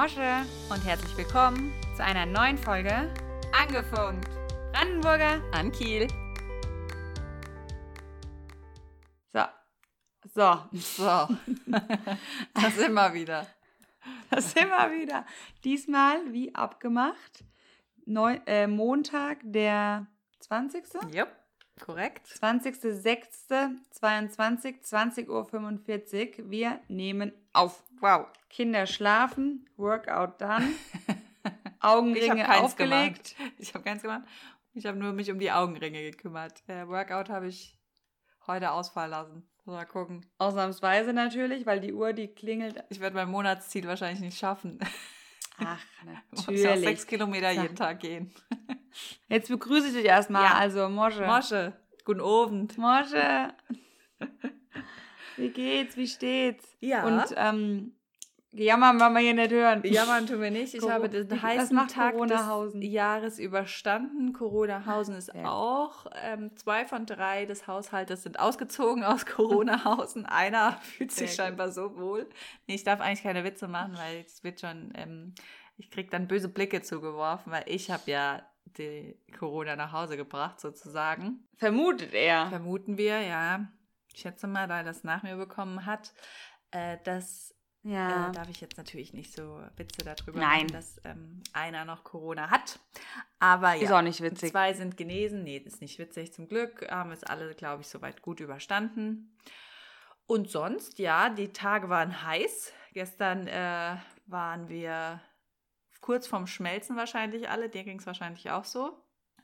Mosche und herzlich willkommen zu einer neuen Folge Angefunkt. Brandenburger An Kiel. So. So. So. das wir wieder. Das wir wieder. Diesmal wie abgemacht. Neu, äh, Montag, der 20. Jupp, korrekt. 20.06.22, 20.45 Uhr. Wir nehmen auf. Wow. Kinder schlafen, Workout done, Augenringe aufgelegt. Gemacht. Ich habe keins gemacht. Ich habe nur mich um die Augenringe gekümmert. Der Workout habe ich heute ausfallen lassen. Mal gucken. Ausnahmsweise natürlich, weil die Uhr, die klingelt. Ich werde mein Monatsziel wahrscheinlich nicht schaffen. Ach, Ich muss ja natürlich. sechs Kilometer jeden Tag gehen. Jetzt begrüße ich dich erstmal. Ja. Also, Mosche. Mosche, guten Abend. Mosche. Wie geht's? Wie steht's? Ja. Und ähm, jammern wollen wir hier nicht hören. Jammern tun wir nicht. Ich Coro- habe den heißen Tag des Jahres überstanden. Corona-Hausen ist gut. auch. Ähm, zwei von drei des Haushaltes sind ausgezogen aus Corona-Hausen. Einer fühlt sich Sehr gut. scheinbar so wohl. Nee, ich darf eigentlich keine Witze machen, weil es wird schon, ähm, ich kriege dann böse Blicke zugeworfen, weil ich habe ja die Corona nach Hause gebracht, sozusagen. Vermutet er. Vermuten wir, ja. Ich schätze mal, da er das nach mir bekommen hat, äh, dass Ja. äh, darf ich jetzt natürlich nicht so Witze darüber Nein. machen, dass ähm, einer noch Corona hat. Aber ja, Ist auch nicht witzig. zwei sind genesen. Nee, ist nicht witzig zum Glück. Haben es alle, glaube ich, soweit gut überstanden. Und sonst, ja, die Tage waren heiß. Gestern äh, waren wir kurz vorm Schmelzen wahrscheinlich alle. Dir ging es wahrscheinlich auch so.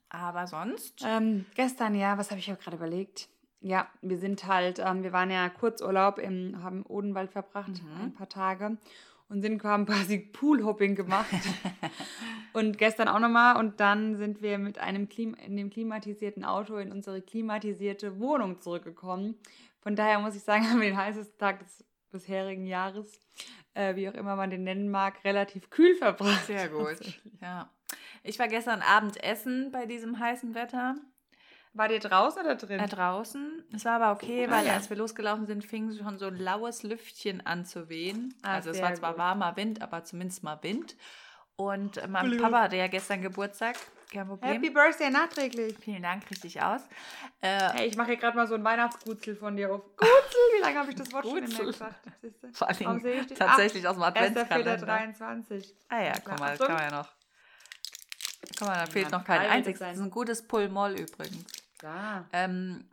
Aber sonst. Ähm, gestern, ja, was habe ich auch gerade überlegt? Ja, wir sind halt, ähm, wir waren ja Kurzurlaub, im, haben Odenwald verbracht, Mhm. ein paar Tage und sind haben quasi Poolhopping gemacht. und gestern auch nochmal und dann sind wir mit einem Klim in dem klimatisierten Auto in unsere klimatisierte Wohnung zurückgekommen. Von daher muss ich sagen, haben wir den heißesten Tag des bisherigen Jahres, äh, wie auch immer man den nennen mag, relativ kühl verbracht. Sehr gut. Ja. Ich war gestern Abend essen bei diesem heißen Wetter. War dir draußen oder drin? Äh, draußen. Es war aber okay, Ah, weil ja. als wir losgelaufen sind, fing schon so ein laues Lüftchen an zu wehen. Ah, also es war zwar gut. warmer Wind, aber zumindest mal Wind. Und äh, mein Entschuldigung. Papa hatte ja gestern Geburtstag. Kein Problem. Happy Birthday nachträglich. Vielen Dank, richtig aus. Äh, Hey, ich mache hier gerade mal so ein Weihnachtsgutzel von dir auf. Gutzel, wie lange habe ich das Wort schon nicht mehr Gutzel. gesagt? Siehst du? vor allem tatsächlich aus dem Ah, 1.4.23. Adventskalender. Ah ja, guck mal, das kann man ja noch. Guck mal, da fehlt noch kein einziges. Das ist ein gutes Pull-Moll übrigens. Da. Ähm,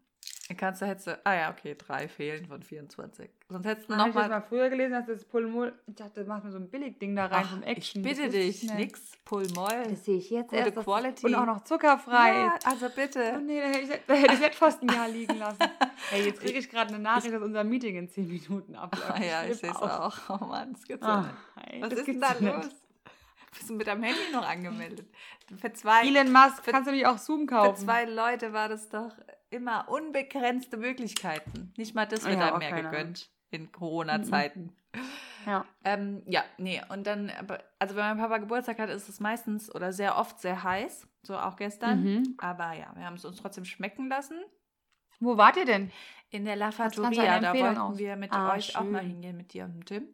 kannst du hättest du, ah ja, okay, drei fehlen von 24. Sonst hättest du ich das nochmal. mal früher gelesen, dass das Pulmol. Ich dachte, das macht mir so ein Billigding da rein Ach, vom ich Action. bitte ich dich, nicht. nix Pull-Moll. Das sehe ich jetzt Gute erst. Quality. Und auch noch zuckerfrei. Ja, also Oh bitte. nee, da hätte ich, da hätte ich fast ein Jahr liegen lassen. Hey, jetzt kriege ich gerade eine Nachricht, dass unser Meeting in 10 Minuten abläuft. Ah ja, ich flippe sehe es auch. Oh Mann, das gibt's ja Ah, nicht. Was das ist denn da los? Bist du mit deinem Handy noch angemeldet? Für zwei, Elon Musk, Für- kannst du nicht auch Zoom für kaufen? zwei Leute war das doch immer unbegrenzte Möglichkeiten. Nicht mal das wird Ja, einem mehr gegönnt in Corona-Zeiten. Ja. Ähm, ja, nee, und dann, also wenn mein Papa Geburtstag hat, ist es meistens oder sehr oft sehr heiß, so auch gestern. Mhm. Aber ja, wir haben es uns trotzdem schmecken lassen. Wo wart ihr denn? In der La Fattoria, da wollten aus- wir mit Ah, euch auch mal schön. hingehen, mit dir und Tim.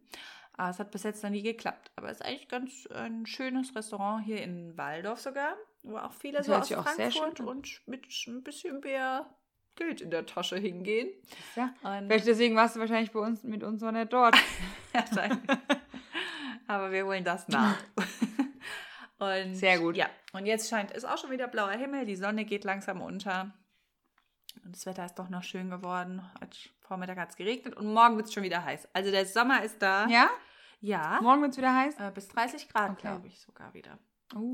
Aber es hat bis jetzt noch nie geklappt. Aber es ist eigentlich ganz ein schönes Restaurant hier in Waldorf sogar, wo auch viele so aus Frankfurt an. und mit ein bisschen mehr Geld in der Tasche hingehen. Ja. Und Vielleicht deswegen warst du wahrscheinlich bei uns mit uns noch nicht dort. Aber wir holen das nach. Und Sehr gut. Ja, und jetzt scheint es auch schon wieder blauer Himmel, die Sonne geht langsam unter. Und das Wetter ist doch noch schön geworden. Heute Vormittag hat es geregnet und morgen wird es schon wieder heiß. Also der Sommer ist da. Ja? Ja. Morgen wird es wieder heiß? Äh, bis 30 Grad, Okay. glaube ich, sogar wieder. Uh.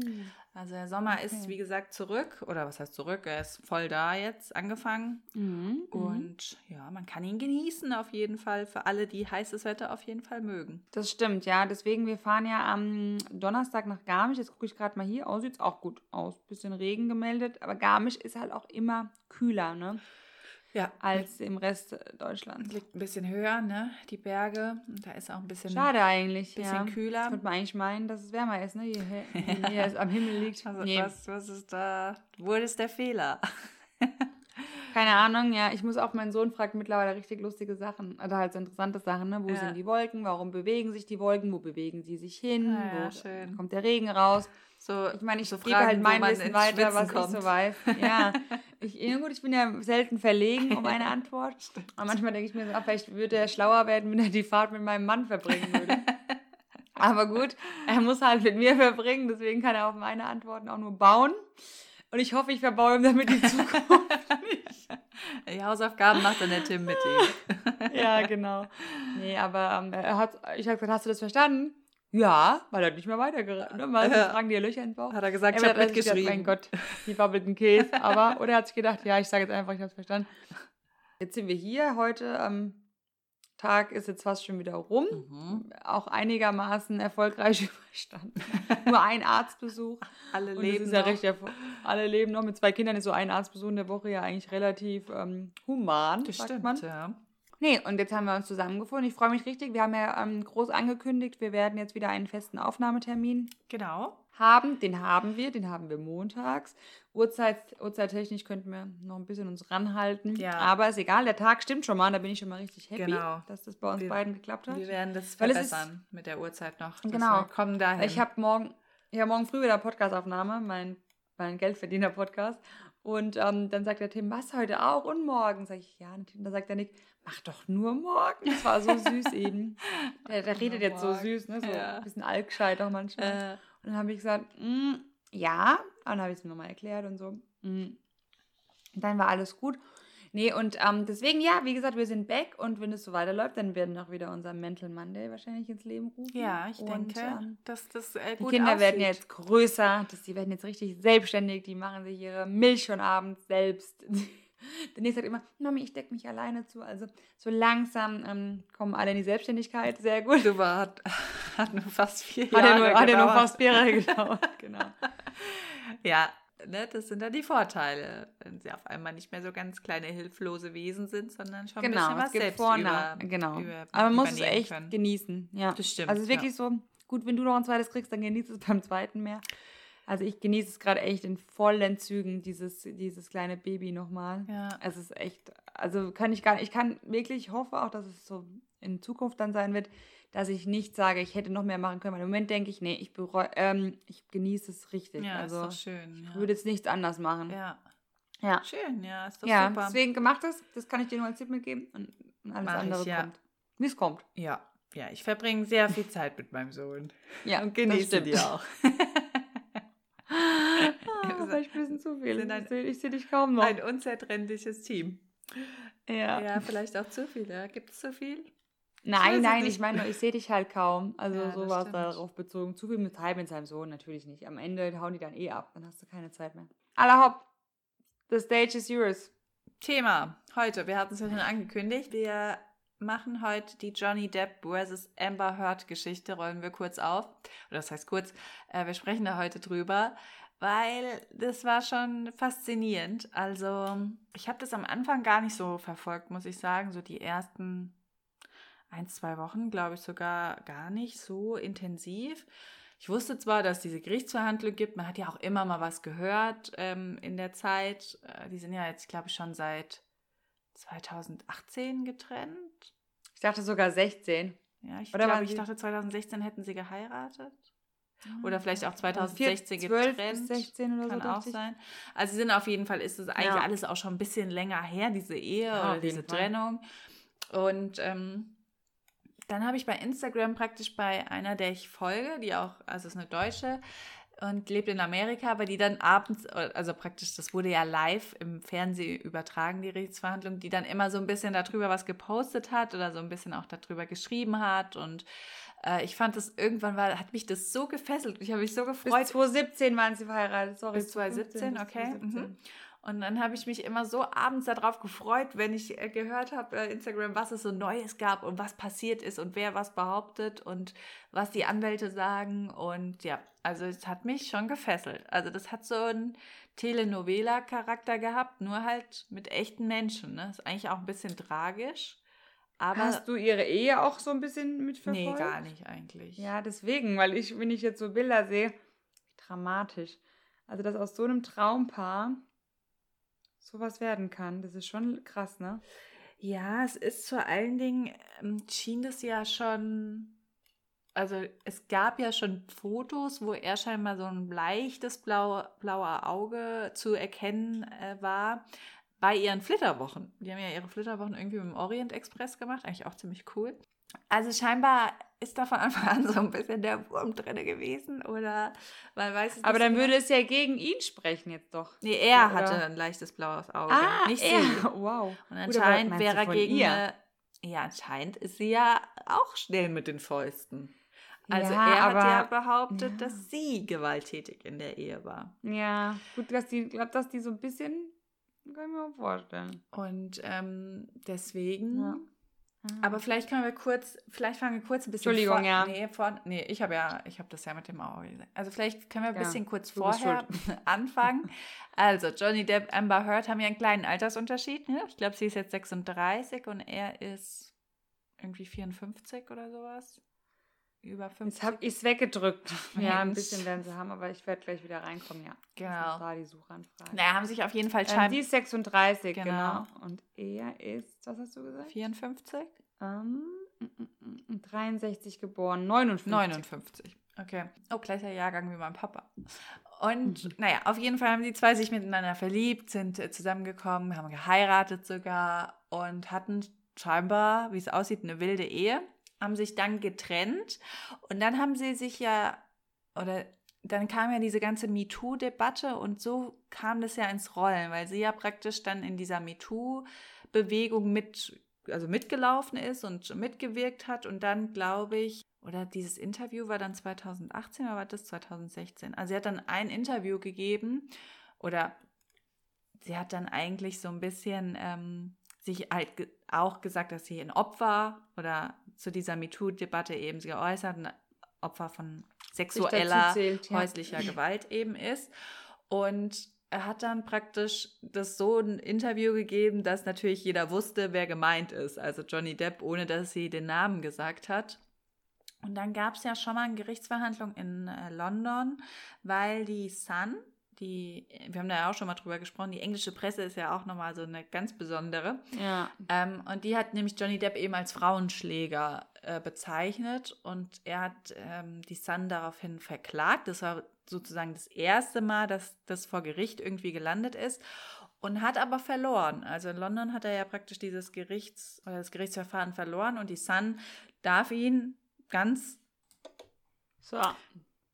Also der Sommer ist, Okay. wie gesagt, zurück. Oder was heißt zurück? Er ist voll da jetzt, angefangen. Mhm. Und Und ja, man kann ihn genießen auf jeden Fall. Für alle, die heißes Wetter auf jeden Fall mögen. das stimmt, ja. Deswegen, wir fahren ja am Donnerstag nach Garmisch. Jetzt gucke ich gerade mal hier. Oh, sieht auch gut aus. Bisschen Regen gemeldet. Aber Garmisch ist halt auch immer kühler, ne? Ja, Als im Rest Deutschlands. liegt ein bisschen höher, ne? Die Berge. Und da ist auch ein bisschen, Schade eigentlich. bisschen ja. kühler. Könnte man eigentlich meinen, dass es wärmer ist, ne? Je, je es am Himmel liegt. Also nee. was, was ist da? Wo ist der Fehler? Keine Ahnung, ja. Ich muss auch, mein Sohn fragt mittlerweile richtig lustige Sachen. Oder halt so interessante Sachen, ne? Wo Ja. sind die Wolken? Warum bewegen sich die Wolken? Wo bewegen sie sich hin? Ah, ja, wo schön. kommt der Regen raus? So, Ich meine, ich so gebe halt mein Wissen weiter, Schwitzen was ich kommt. so weiß. Ja. Ich, gut, ich bin ja selten verlegen um eine Antwort. Aber manchmal denke ich mir so, ah, vielleicht würde er schlauer werden, wenn er die Fahrt mit meinem Mann verbringen würde. Aber gut, er muss halt mit mir verbringen, deswegen kann er auf meine Antworten auch nur bauen. Und ich hoffe, ich verbaue ihm damit die Zukunft. Die Hausaufgaben macht dann der Tim mit ihm. ja, genau. Nee, aber ähm, er hat, ich habe gesagt, hast du das verstanden? Ja, weil er hat nicht mehr weitergerannt. Ne? Mal Ja. fragen die Löcher in den Bauch. Hat er gesagt, Er ich hat habe gedacht, mitgeschrieben. Mein Gott, die wabbelten Käse. Aber, oder er hat sich gedacht, ja, ich sage jetzt einfach, ich habe es verstanden. Jetzt sind wir hier. Heute am Tag ist jetzt fast schon wieder rum. Mhm. Auch einigermaßen erfolgreich überstanden. Nur ein Arztbesuch. Alle leben ist ja noch. recht erfol- Alle leben noch. Mit zwei Kindern ist so ein Arztbesuch in der Woche ja eigentlich relativ ähm, human, Das sagt stimmt, man. ja. Nee, und jetzt haben wir uns zusammengefunden. Ich freue mich richtig. Wir haben ja ähm, groß angekündigt, wir werden jetzt wieder einen festen Aufnahmetermin Genau. haben. Den haben wir, den haben wir montags. Uhrzeit, Uhrzeittechnisch könnten wir noch ein bisschen uns ranhalten. Ja. Aber ist egal, der Tag stimmt schon mal. Da bin ich schon mal richtig happy, Genau. dass das bei uns Wir- beiden geklappt hat. Wir werden das es ist- verbessern mit der Uhrzeit noch. Genau. Wir kommen dahin. Ich habe morgen, ja, morgen früh wieder Podcastaufnahme, mein, mein Geldverdiener-Podcast. Und ähm, dann sagt der Tim, was heute auch und morgen? Sag ich, ja. Und dann sagt der Nick, mach doch nur morgen. Das war so süß eben. Der, der redet jetzt so süß, ne? So Ja. ein bisschen altgescheit auch manchmal. äh, Und dann habe ich gesagt, mm, ja. Und dann habe ich es mir nochmal erklärt und so. Mm. Und dann war alles gut. Nee, und ähm, deswegen, ja, wie gesagt, wir sind back und wenn es so weiterläuft, dann werden auch wieder unser Mental Monday wahrscheinlich ins Leben rufen. ja, ich und, denke, ähm, dass das äh, die gut Kinder werden aussieht. jetzt größer, das, die werden jetzt richtig selbstständig, die machen sich ihre Milch schon abends selbst. Der nächste sagt immer, Mami, ich decke mich alleine zu. Also so langsam ähm, kommen alle in die Selbstständigkeit, sehr gut. Du war, hat, hat nur fast vier Hat er Jahre nur, hat er nur gedauert. fast vier Jahre gedauert, genau. Ja, ne, das sind dann die Vorteile, wenn sie auf einmal nicht mehr so ganz kleine hilflose Wesen sind, sondern schon ein Genau, bisschen was selbst Vor- und über, genau. über, Aber man muss es echt können. genießen, ja. Das stimmt, Also es ist wirklich so, gut, wenn du noch ein zweites kriegst, dann genieß es beim zweiten mehr. Also ich genieße es gerade echt in vollen Zügen, dieses, dieses kleine Baby nochmal. Ja. Es ist echt, also kann ich gar nicht, ich kann wirklich, ich hoffe auch, dass es so in Zukunft dann sein wird, dass ich nicht sage, ich hätte noch mehr machen können. Weil im Moment denke ich, nee, ich ähm, ich genieße es richtig. Ja, also ist doch schön. ich Ja. würde jetzt nichts anders machen. ja. ja. Schön, ja, ist doch Ja, super. deswegen gemacht es, das kann ich dir nur als Tipp mitgeben und, und alles Mach ich, andere ja. kommt. Wie es kommt. Ja, ja, ich verbringe sehr viel Zeit mit meinem Sohn. Ja, und genieße die auch. Ah, vielleicht ein bisschen zu viel. ein- Ich sehe ich seh dich kaum noch. Ein unzertrennliches Team. ja. Ja, vielleicht auch zu viel. Ja. Gibt es zu viel? Nein, nein, nicht. ich meine, nur, ich sehe dich halt kaum. Also Ja, so war es darauf bezogen. Zu viel mit Zeit mit seinem Sohn natürlich nicht. Am Ende hauen die dann eh ab. Dann hast du keine Zeit mehr. Aller hopp. The stage is yours. Thema heute, wir hatten es ja schon angekündigt. Wir machen heute die Johnny Depp vs. Amber Heard Geschichte, rollen wir kurz auf. Oder das heißt kurz, äh, wir sprechen da heute drüber, weil das war schon faszinierend. Also ich habe das am Anfang gar nicht so verfolgt, muss ich sagen. So die ersten ein, zwei Wochen, glaube ich, sogar gar nicht so intensiv. Ich wusste zwar, dass es diese Gerichtsverhandlung gibt, man hat ja auch immer mal was gehört ähm, in der Zeit. Äh, die sind ja jetzt, glaube ich, schon seit 2018 getrennt. Ich dachte sogar 16. Ja, ich Oder glaube, waren ich dachte 2016 hätten sie geheiratet. Oder vielleicht auch 2016 4, 12 getrennt. bis 16 oder Kann so. auch ich. sein. Also sie sind auf jeden Fall, ist es eigentlich Ja. alles auch schon ein bisschen länger her, diese Ehe Ja, oder diese Fall. Trennung. Und ähm, dann habe ich bei Instagram praktisch bei einer, der ich folge, die auch, also ist eine Deutsche und lebt in Amerika, aber die dann abends, also praktisch, das wurde ja live im Fernsehen übertragen, die Gerichtsverhandlung, die dann immer so ein bisschen darüber was gepostet hat oder so ein bisschen auch darüber geschrieben hat und äh, ich fand das irgendwann war, hat mich das so gefesselt. Ich habe mich so gefreut. Bis 2017 waren sie verheiratet. Sorry. Bis 2017, 15 bis okay. 2017. Mhm. Und dann habe ich mich immer so abends darauf gefreut, wenn ich äh, gehört habe, äh, Instagram, was es so Neues gab und was passiert ist und wer was behauptet und was die Anwälte sagen. Und ja, also es hat mich schon gefesselt. Also das hat so einen Telenovela-Charakter gehabt, nur halt mit echten Menschen. Ne? Ist eigentlich auch ein bisschen tragisch. Aber Hast du ihre Ehe auch so ein bisschen nee, mitverfolgt? gar nicht eigentlich. Ja, deswegen, weil ich, wenn ich jetzt so Bilder sehe, dramatisch. Also, dass aus so einem Traumpaar sowas werden kann. Das ist schon krass, ne? Ja, es ist vor allen Dingen, ähm, schien das ja schon, also es gab ja schon Fotos, wo er scheinbar so ein leichtes blaue, blauer Auge zu erkennen äh, war bei ihren Flitterwochen. Die haben ja ihre Flitterwochen irgendwie mit dem Orient Express gemacht, eigentlich auch ziemlich cool. Also scheinbar ist da von Anfang an so ein bisschen der Wurm drin gewesen oder man weiß es Aber dann würde es ja gegen ihn sprechen jetzt doch. Nee, er Oder- hatte ein leichtes blaues Auge, Ah, nicht er. sie. Wow. Und anscheinend wäre er gegen ihr? eine, Ja, anscheinend ist sie ja auch schnell mit den Fäusten. Also Ja, er hat ja behauptet, ja. dass sie gewalttätig in der Ehe war. Ja, gut, dass die, glaube, dass die so ein bisschen, kann ich mir auch vorstellen. Und ähm, deswegen. Ja. Aber vielleicht können wir kurz, vielleicht fangen wir kurz ein bisschen Entschuldigung, vor, ja. Nee, vor, nee ich habe ja, ich habe das ja mit dem Auge gesagt. Also vielleicht können wir ein Ja, bisschen kurz vorher anfangen. Also Johnny Depp, Amber Heard haben ja einen kleinen Altersunterschied. Ne? Ich glaube, sie ist jetzt 36 und er ist irgendwie 54 oder sowas. Über 50. Jetzt habe ich es weggedrückt. Ja, ein bisschen werden sie haben, aber ich werde gleich wieder reinkommen, ja. Genau. Da die Suchanfrage. Naja, haben sich auf jeden Fall Ähm, scheinbar die ist 36, Genau. genau. Und er ist, was hast du gesagt? 54? Ähm, mm, mm, mm, 63 geboren, 59. 59. Okay. Oh, gleicher Jahrgang wie mein Papa. Und Mhm. naja, auf jeden Fall haben die zwei sich miteinander verliebt, sind äh, zusammengekommen, haben geheiratet sogar und hatten scheinbar, wie es aussieht, eine wilde Ehe, haben sich dann getrennt und dann haben sie sich ja, oder dann kam ja diese ganze MeToo-Debatte und so kam das ja ins Rollen, weil sie ja praktisch dann in dieser MeToo-Bewegung mit, also mitgelaufen ist und mitgewirkt hat und dann, glaube ich, oder dieses Interview war dann 2018 oder war das 2016? Also sie hat dann ein Interview gegeben oder sie hat dann eigentlich so ein bisschen ähm, sich auch gesagt, dass sie ein Opfer oder zu dieser MeToo-Debatte eben sie geäußert, ein Opfer von sexueller, zählt, ja. häuslicher Gewalt eben ist. Und er hat dann praktisch das so ein Interview gegeben, dass natürlich jeder wusste, wer gemeint ist. Also Johnny Depp, ohne dass sie den Namen gesagt hat. Und dann gab es ja schon mal eine Gerichtsverhandlung in äh, London, weil die Sun, die, wir haben da ja auch schon mal drüber gesprochen, die englische Presse ist ja auch nochmal so eine ganz besondere. Ja. Ähm, und die hat nämlich Johnny Depp eben als Frauenschläger äh, bezeichnet und er hat ähm, die Sun daraufhin verklagt. Das war sozusagen das erste Mal, dass das vor Gericht irgendwie gelandet ist und hat aber verloren. Also in London hat er ja praktisch dieses Gerichts oder das Gerichtsverfahren verloren und die Sun darf ihn ganz So.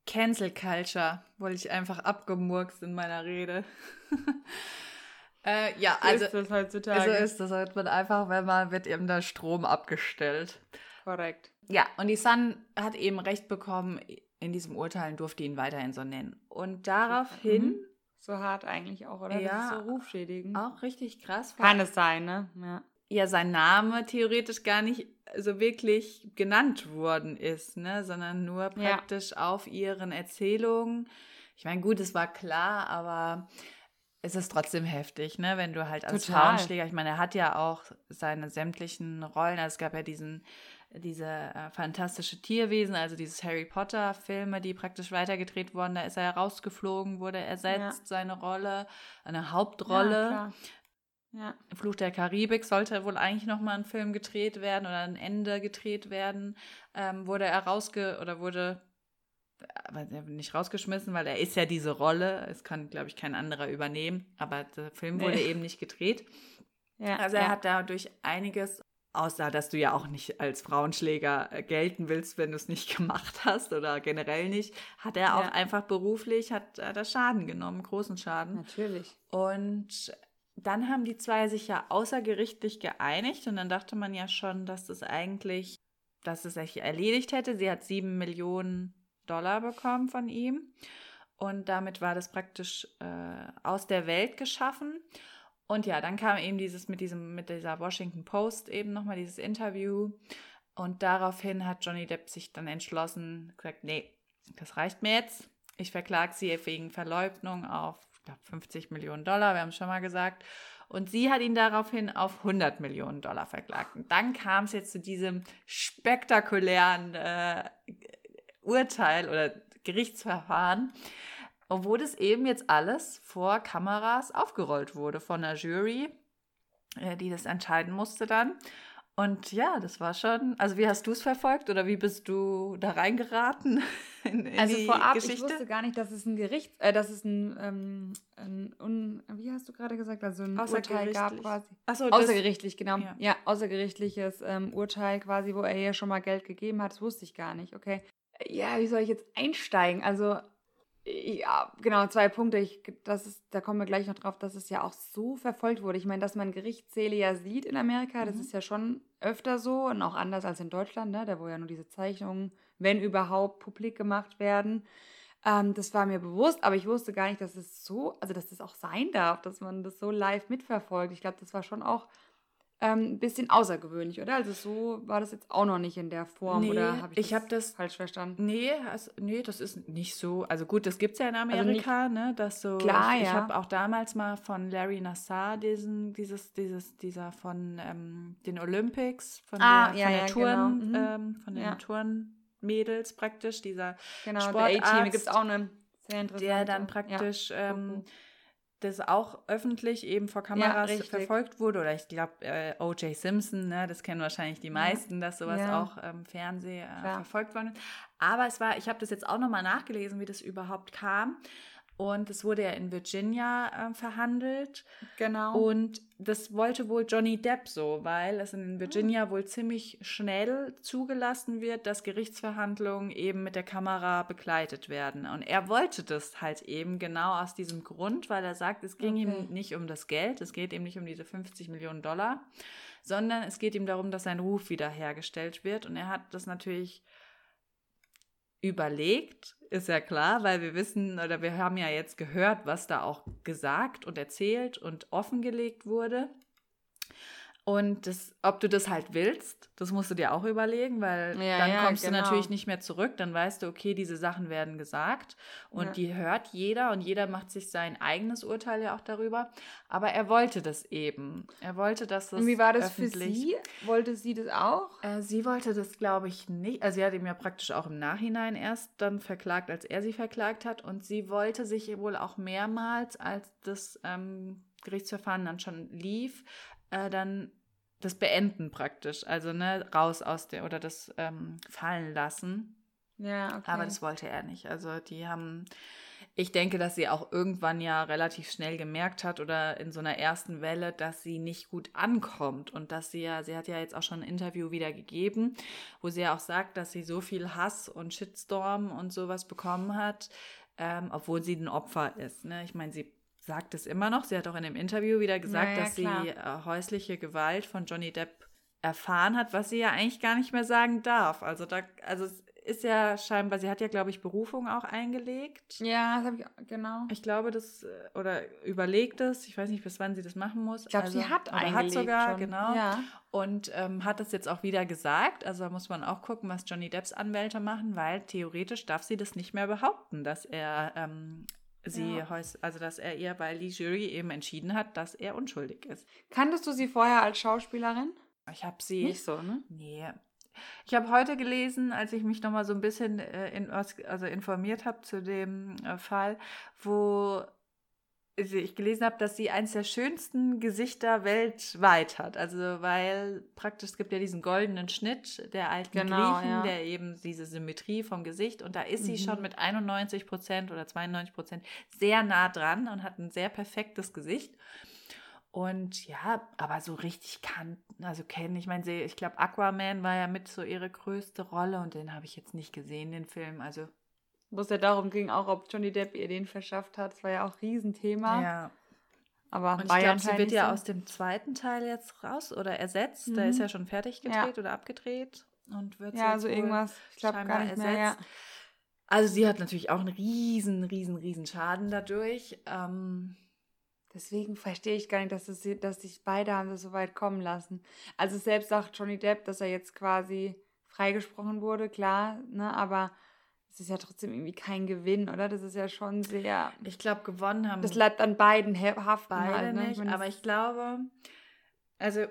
Cancel Culture wollte ich einfach abgemurkst in meiner Rede. äh, ja, Also, also ist das heutzutage. so ist das, wird man einfach, wenn man wird eben der Strom abgestellt. Korrekt. Ja, und die Sun hat eben recht bekommen, in diesem Urteil durfte ihn weiterhin so nennen. Und daraufhin, Mhm. So hart eigentlich auch, oder? Ja. Das ist so rufschädigend. auch richtig krass, Kann es sein, ne? Ja. Ja sein Name theoretisch gar nicht so wirklich genannt worden ist, ne, sondern nur Ja. praktisch auf ihren Erzählungen. Ich meine, gut, es war klar, aber es ist trotzdem heftig, ne, wenn du halt als Total. Frauenschläger, ich meine, er hat ja auch seine sämtlichen Rollen, also es gab ja diesen diese äh, fantastische Tierwesen, also dieses Harry Potter Filme, die praktisch weitergedreht wurden, da ist er rausgeflogen, wurde ersetzt, seine Rolle, eine Hauptrolle. Ja. Ja. Fluch der Karibik sollte wohl eigentlich noch mal ein Film gedreht werden oder ein Ende gedreht werden. Ähm, wurde er rausge oder wurde aber nicht rausgeschmissen, weil er ist ja diese Rolle. Es kann, glaube ich, kein anderer übernehmen. Aber der Film wurde Nee. eben nicht gedreht. ja. Also er ja. hat dadurch einiges, außer dass du ja auch nicht als Frauenschläger äh, gelten willst, wenn du es nicht gemacht hast oder generell nicht, hat er auch Ja. einfach beruflich, hat, hat er Schaden genommen, großen Schaden. Natürlich. Und dann haben die zwei sich ja außergerichtlich geeinigt und dann dachte man ja schon, dass das eigentlich, dass es sich erledigt hätte. Sie hat sieben Millionen Dollar bekommen von ihm und damit war das praktisch äh, aus der Welt geschaffen. Und ja, dann kam eben dieses mit diesem, mit dieser Washington Post eben nochmal dieses Interview. Und daraufhin hat Johnny Depp sich dann entschlossen, gesagt, nee, das reicht mir jetzt. Ich verklage sie wegen Verleugnung auf, glaube, 50 Millionen Dollar, wir haben es schon mal gesagt. Und sie hat ihn daraufhin auf 100 Millionen Dollar verklagt. Und dann kam es jetzt zu diesem spektakulären äh, Urteil oder Gerichtsverfahren. Obwohl das eben jetzt alles vor Kameras aufgerollt wurde von der Jury, äh, die das entscheiden musste dann. Und ja, das war schon. Also, wie hast du es verfolgt oder wie bist du da reingeraten in, in also die vorab, Geschichte? Ich wusste gar nicht, dass es ein Gericht, äh, dass es ein, ähm, ein un, wie hast du gerade gesagt, also ein Urteil gab quasi. Achso, außergerichtlich, genau. Ja, ja außergerichtliches ähm, Urteil quasi, wo er ja schon mal Geld gegeben hat. Das wusste ich gar nicht. Okay. Ja, wie soll ich jetzt einsteigen? Also ja, genau, zwei Punkte. Ich, das ist, da kommen wir gleich noch drauf, dass es ja auch so verfolgt wurde. Ich meine, dass man Gerichtssäle ja sieht in Amerika, das mhm. ist ja schon öfter so und auch anders als in Deutschland, ne? da wo ja nur diese Zeichnungen, wenn überhaupt, publik gemacht werden. Ähm, das war mir bewusst, aber ich wusste gar nicht, dass es so, also dass das auch sein darf, dass man das so live mitverfolgt. Ich glaube, das war schon auch ein ähm, bisschen außergewöhnlich, oder? Also so war das jetzt auch noch nicht in der Form, nee, oder habe ich, ich das, hab das falsch verstanden? Nee, also, nee, das ist nicht so. Also gut, das gibt es ja in Amerika, also ne? Dass so, klar, ich, ja. ich habe auch damals mal von Larry Nassar diesen, dieses, dieses, dieser von ähm, den Olympics, von ah, der, ja, von der ja, Touren, genau. mhm. ähm, von den ja. Tourenmädels praktisch, dieser genau, Sportarzt. Genau, gibt es auch eine sehr interessante. Der dann praktisch ähm, das auch öffentlich eben vor Kameras ja, verfolgt wurde. Oder ich glaube, äh, O.J. Simpson, ne, das kennen wahrscheinlich die meisten, dass sowas ja. auch im ähm, Fernsehen äh, verfolgt worden ist. Aber es war, ich habe das jetzt auch nochmal nachgelesen, wie das überhaupt kam. Und es wurde ja in Virginia äh, verhandelt. Genau. Und das wollte wohl Johnny Depp so, weil es in Virginia ah. wohl ziemlich schnell zugelassen wird, dass Gerichtsverhandlungen eben mit der Kamera begleitet werden. Und er wollte das halt eben genau aus diesem Grund, weil er sagt, es ging okay. ihm nicht um das Geld, es geht ihm nicht um diese 50 Millionen Dollar, sondern es geht ihm darum, dass sein Ruf wiederhergestellt wird. Und er hat das natürlich überlegt, ist ja klar, weil wir wissen oder wir haben ja jetzt gehört, was da auch gesagt und erzählt und offengelegt wurde. Und das, ob du das halt willst, das musst du dir auch überlegen, weil ja, dann ja, kommst genau. du natürlich nicht mehr zurück. Dann weißt du, okay, diese Sachen werden gesagt und ja. die hört jeder und jeder macht sich sein eigenes Urteil ja auch darüber. Aber er wollte das eben. Er wollte, dass das. Und wie war das für sie? Wollte sie das auch? Äh, sie wollte das, glaube ich, nicht. Also sie hat ihn ja praktisch auch im Nachhinein erst dann verklagt, als er sie verklagt hat. Und sie wollte sich wohl auch mehrmals, als das ähm, Gerichtsverfahren dann schon lief, äh, dann das beenden praktisch. Also, ne, raus aus der oder das ähm, fallen lassen. Ja, okay. Aber das wollte er nicht. Also, die haben, ich denke, dass sie auch irgendwann ja relativ schnell gemerkt hat oder in so einer ersten Welle, dass sie nicht gut ankommt und dass sie ja, sie hat ja jetzt auch schon ein Interview wieder gegeben, wo sie ja auch sagt, dass sie so viel Hass und Shitstorm und sowas bekommen hat, ähm, obwohl sie ein Opfer ist. Ne? Ich meine, sie sagt es immer noch. Sie hat auch in dem Interview wieder gesagt, naja, dass klar. sie äh, häusliche Gewalt von Johnny Depp erfahren hat, was sie ja eigentlich gar nicht mehr sagen darf. Also da, also es ist ja scheinbar, sie hat ja, glaube ich, Berufung auch eingelegt. Ja, das habe ich, genau. Ich glaube, das, äh, oder überlegt es, ich weiß nicht, bis wann sie das machen muss. Ich glaube, also, sie hat eingelegt hat sogar, schon. genau. Ja. Und ähm, hat das jetzt auch wieder gesagt. Also da muss man auch gucken, was Johnny Depps Anwälte machen, weil theoretisch darf sie das nicht mehr behaupten, dass er ähm, sie, ja. also dass er ihr, weil die Jury eben entschieden hat, dass er unschuldig ist. Kanntest du sie vorher als Schauspielerin? Ich habe sie. Nicht so, ne? Nee. Ich habe heute gelesen, als ich mich nochmal so ein bisschen äh, in, also informiert habe zu dem äh, Fall, wo ich gelesen habe, dass sie eines der schönsten Gesichter weltweit hat. Also weil praktisch es gibt ja diesen goldenen Schnitt der alten genau, Griechen, ja. der eben diese Symmetrie vom Gesicht und da ist sie mhm. schon mit 91 Prozent oder 92 Prozent sehr nah dran und hat ein sehr perfektes Gesicht. Und ja, aber so richtig kannten, also kennen, ich meine, ich glaube, Aquaman war ja mit so ihre größte Rolle und den habe ich jetzt nicht gesehen, den Film. Also wo es ja darum ging, auch ob Johnny Depp ihr den verschafft hat. Das war ja auch ein Riesenthema. Ja. Aber und ich glaube, sie wird ja so. aus dem zweiten Teil jetzt raus oder ersetzt. Mhm. Da ist ja schon fertig gedreht ja. oder abgedreht und wird ja, also irgendwas. Ich glaube gar nicht ersetzt. Mehr, ja. Also sie hat natürlich auch einen riesen, riesen, riesen Schaden dadurch. Ähm, Deswegen verstehe ich gar nicht, dass, das, dass sich beide haben das so weit kommen lassen. Also selbst sagt Johnny Depp, dass er jetzt quasi freigesprochen wurde, klar, ne? Aber das ist ja trotzdem irgendwie kein Gewinn, oder? Das ist ja schon sehr. Ich glaube, gewonnen haben. Das bleibt an beiden haften. Beide halt, ne? nicht, aber ich glaube, also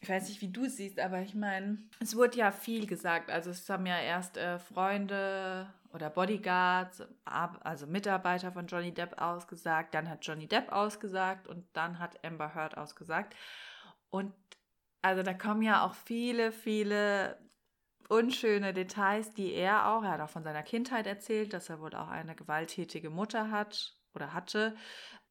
ich weiß nicht, wie du es siehst, aber ich meine, es wurde ja viel gesagt. Also es haben ja erst äh, Freunde oder Bodyguards, also Mitarbeiter von Johnny Depp ausgesagt, dann hat Johnny Depp ausgesagt und dann hat Amber Heard ausgesagt. Und also da kommen ja auch viele, viele unschöne Details, die er auch, er hat auch von seiner Kindheit erzählt, dass er wohl auch eine gewalttätige Mutter hat oder hatte.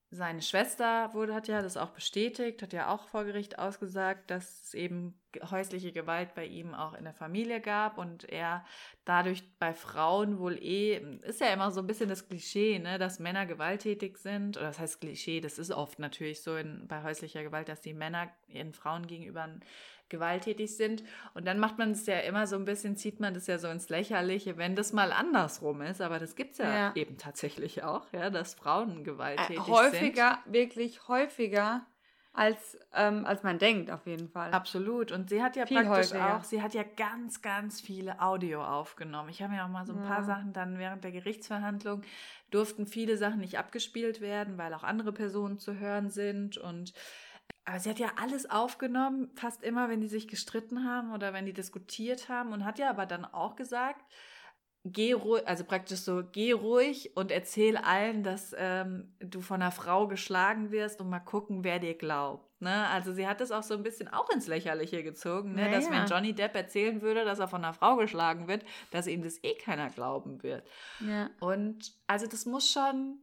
Seine Schwester wurde, hat ja das auch bestätigt, hat ja auch vor Gericht ausgesagt, dass es eben häusliche Gewalt bei ihm auch in der Familie gab und er dadurch bei Frauen wohl eh, ist ja immer so ein bisschen das Klischee, ne, dass Männer gewalttätig sind, oder das heißt Klischee, das ist oft natürlich so in, bei häuslicher Gewalt, dass die Männer ihren Frauen gegenüber gewalttätig sind. Und dann macht man es ja immer so ein bisschen, zieht man das ja so ins Lächerliche, wenn das mal andersrum ist. Aber das gibt es ja, ja, eben tatsächlich auch, ja, dass Frauen gewalttätig äh, häufiger, sind. wirklich häufiger als, ähm, als man denkt, auf jeden Fall. Absolut. Und sie hat ja Viel praktisch häufiger. auch, sie hat ja ganz, ganz viele Audio aufgenommen. Ich habe mir auch mal so ein ja. paar Sachen dann während der Gerichtsverhandlung durften viele Sachen nicht abgespielt werden, weil auch andere Personen zu hören sind und aber sie hat ja alles aufgenommen, fast immer, wenn die sich gestritten haben oder wenn die diskutiert haben und hat ja aber dann auch gesagt, geh ruhig, also praktisch so, geh ruhig und erzähl allen, dass ähm, du von einer Frau geschlagen wirst und mal gucken, wer dir glaubt. Ne? Also sie hat das auch so ein bisschen auch ins Lächerliche gezogen, ne? dass wenn Johnny Depp erzählen würde, dass er von einer Frau geschlagen wird, dass ihm das eh keiner glauben wird. Ja. Und also das muss schon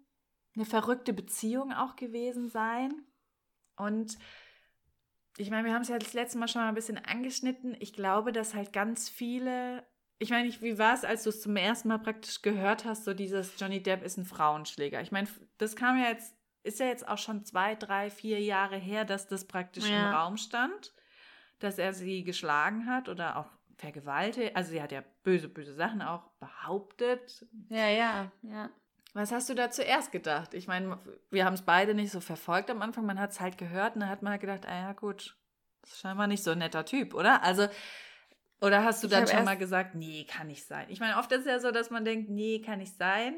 eine verrückte Beziehung auch gewesen sein. Und ich meine, wir haben es ja das letzte Mal schon mal ein bisschen angeschnitten. Ich glaube, dass halt ganz viele. Ich meine, wie war es, als du es zum ersten Mal praktisch gehört hast, so dieses Johnny Depp ist ein Frauenschläger? Ich meine, das kam ja jetzt, ist ja jetzt auch schon zwei, drei, vier Jahre her, dass das praktisch ja. im Raum stand, dass er sie geschlagen hat oder auch vergewaltigt. Also sie hat ja böse, böse Sachen auch behauptet. Ja, ja, ja. Was hast du da zuerst gedacht? Ich meine, wir haben es beide nicht so verfolgt am Anfang. Man hat es halt gehört und dann hat man halt gedacht, ah ja, gut, das ist scheinbar nicht so ein netter Typ, oder? Also, oder hast du dann schon mal gesagt, nee, kann nicht sein? Ich meine, oft ist es ja so, dass man denkt, nee, kann nicht sein.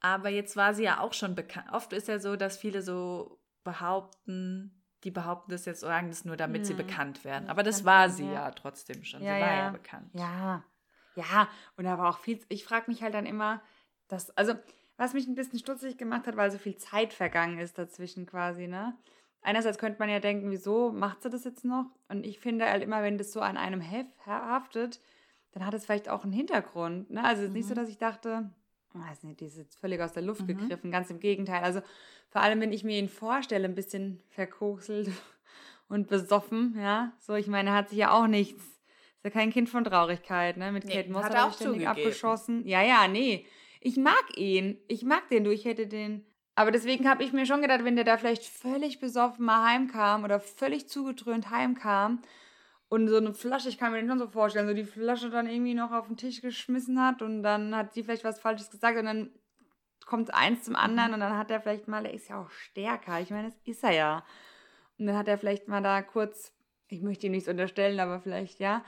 Aber jetzt war sie ja auch schon bekannt. Oft ist ja so, dass viele so behaupten, die behaupten das jetzt, sagen das nur, damit hm. sie bekannt werden. Aber das war sie ja. ja trotzdem schon. Ja, sie war ja. ja bekannt. Ja, ja. Und da war auch viel, ich frage mich halt dann immer, das, also, was mich ein bisschen stutzig gemacht hat, weil so viel Zeit vergangen ist dazwischen quasi, ne? Einerseits könnte man ja denken, wieso macht sie das jetzt noch? Und ich finde halt immer, wenn das so an einem haftet, dann hat es vielleicht auch einen Hintergrund. Ne? Also es ist mhm. nicht so, mhm. dass ich dachte, weiß nicht, die ist jetzt völlig aus der Luft mhm. gegriffen, ganz im Gegenteil. Also vor allem, wenn ich mir ihn vorstelle, ein bisschen verkokselt und besoffen, ja, so, ich meine, hat sich ja auch nichts, ist ja kein Kind von Traurigkeit, ne? Mit nee, Kate Moss hat er auch ständig abgeschossen. Ja, ja, nee. Ich mag ihn. Ich mag den, du. Ich hätte den. Aber deswegen habe ich mir schon gedacht, wenn der da vielleicht völlig besoffen mal heimkam oder völlig zugetrönt heimkam und so eine Flasche, ich kann mir den schon so vorstellen, so die Flasche dann irgendwie noch auf den Tisch geschmissen hat und dann hat sie vielleicht was Falsches gesagt und dann kommt eins zum anderen mhm. und dann hat er vielleicht mal, er ist ja auch stärker. Ich meine, das ist er ja. Und dann hat er vielleicht mal da kurz, ich möchte ihm nichts unterstellen, aber vielleicht, ja,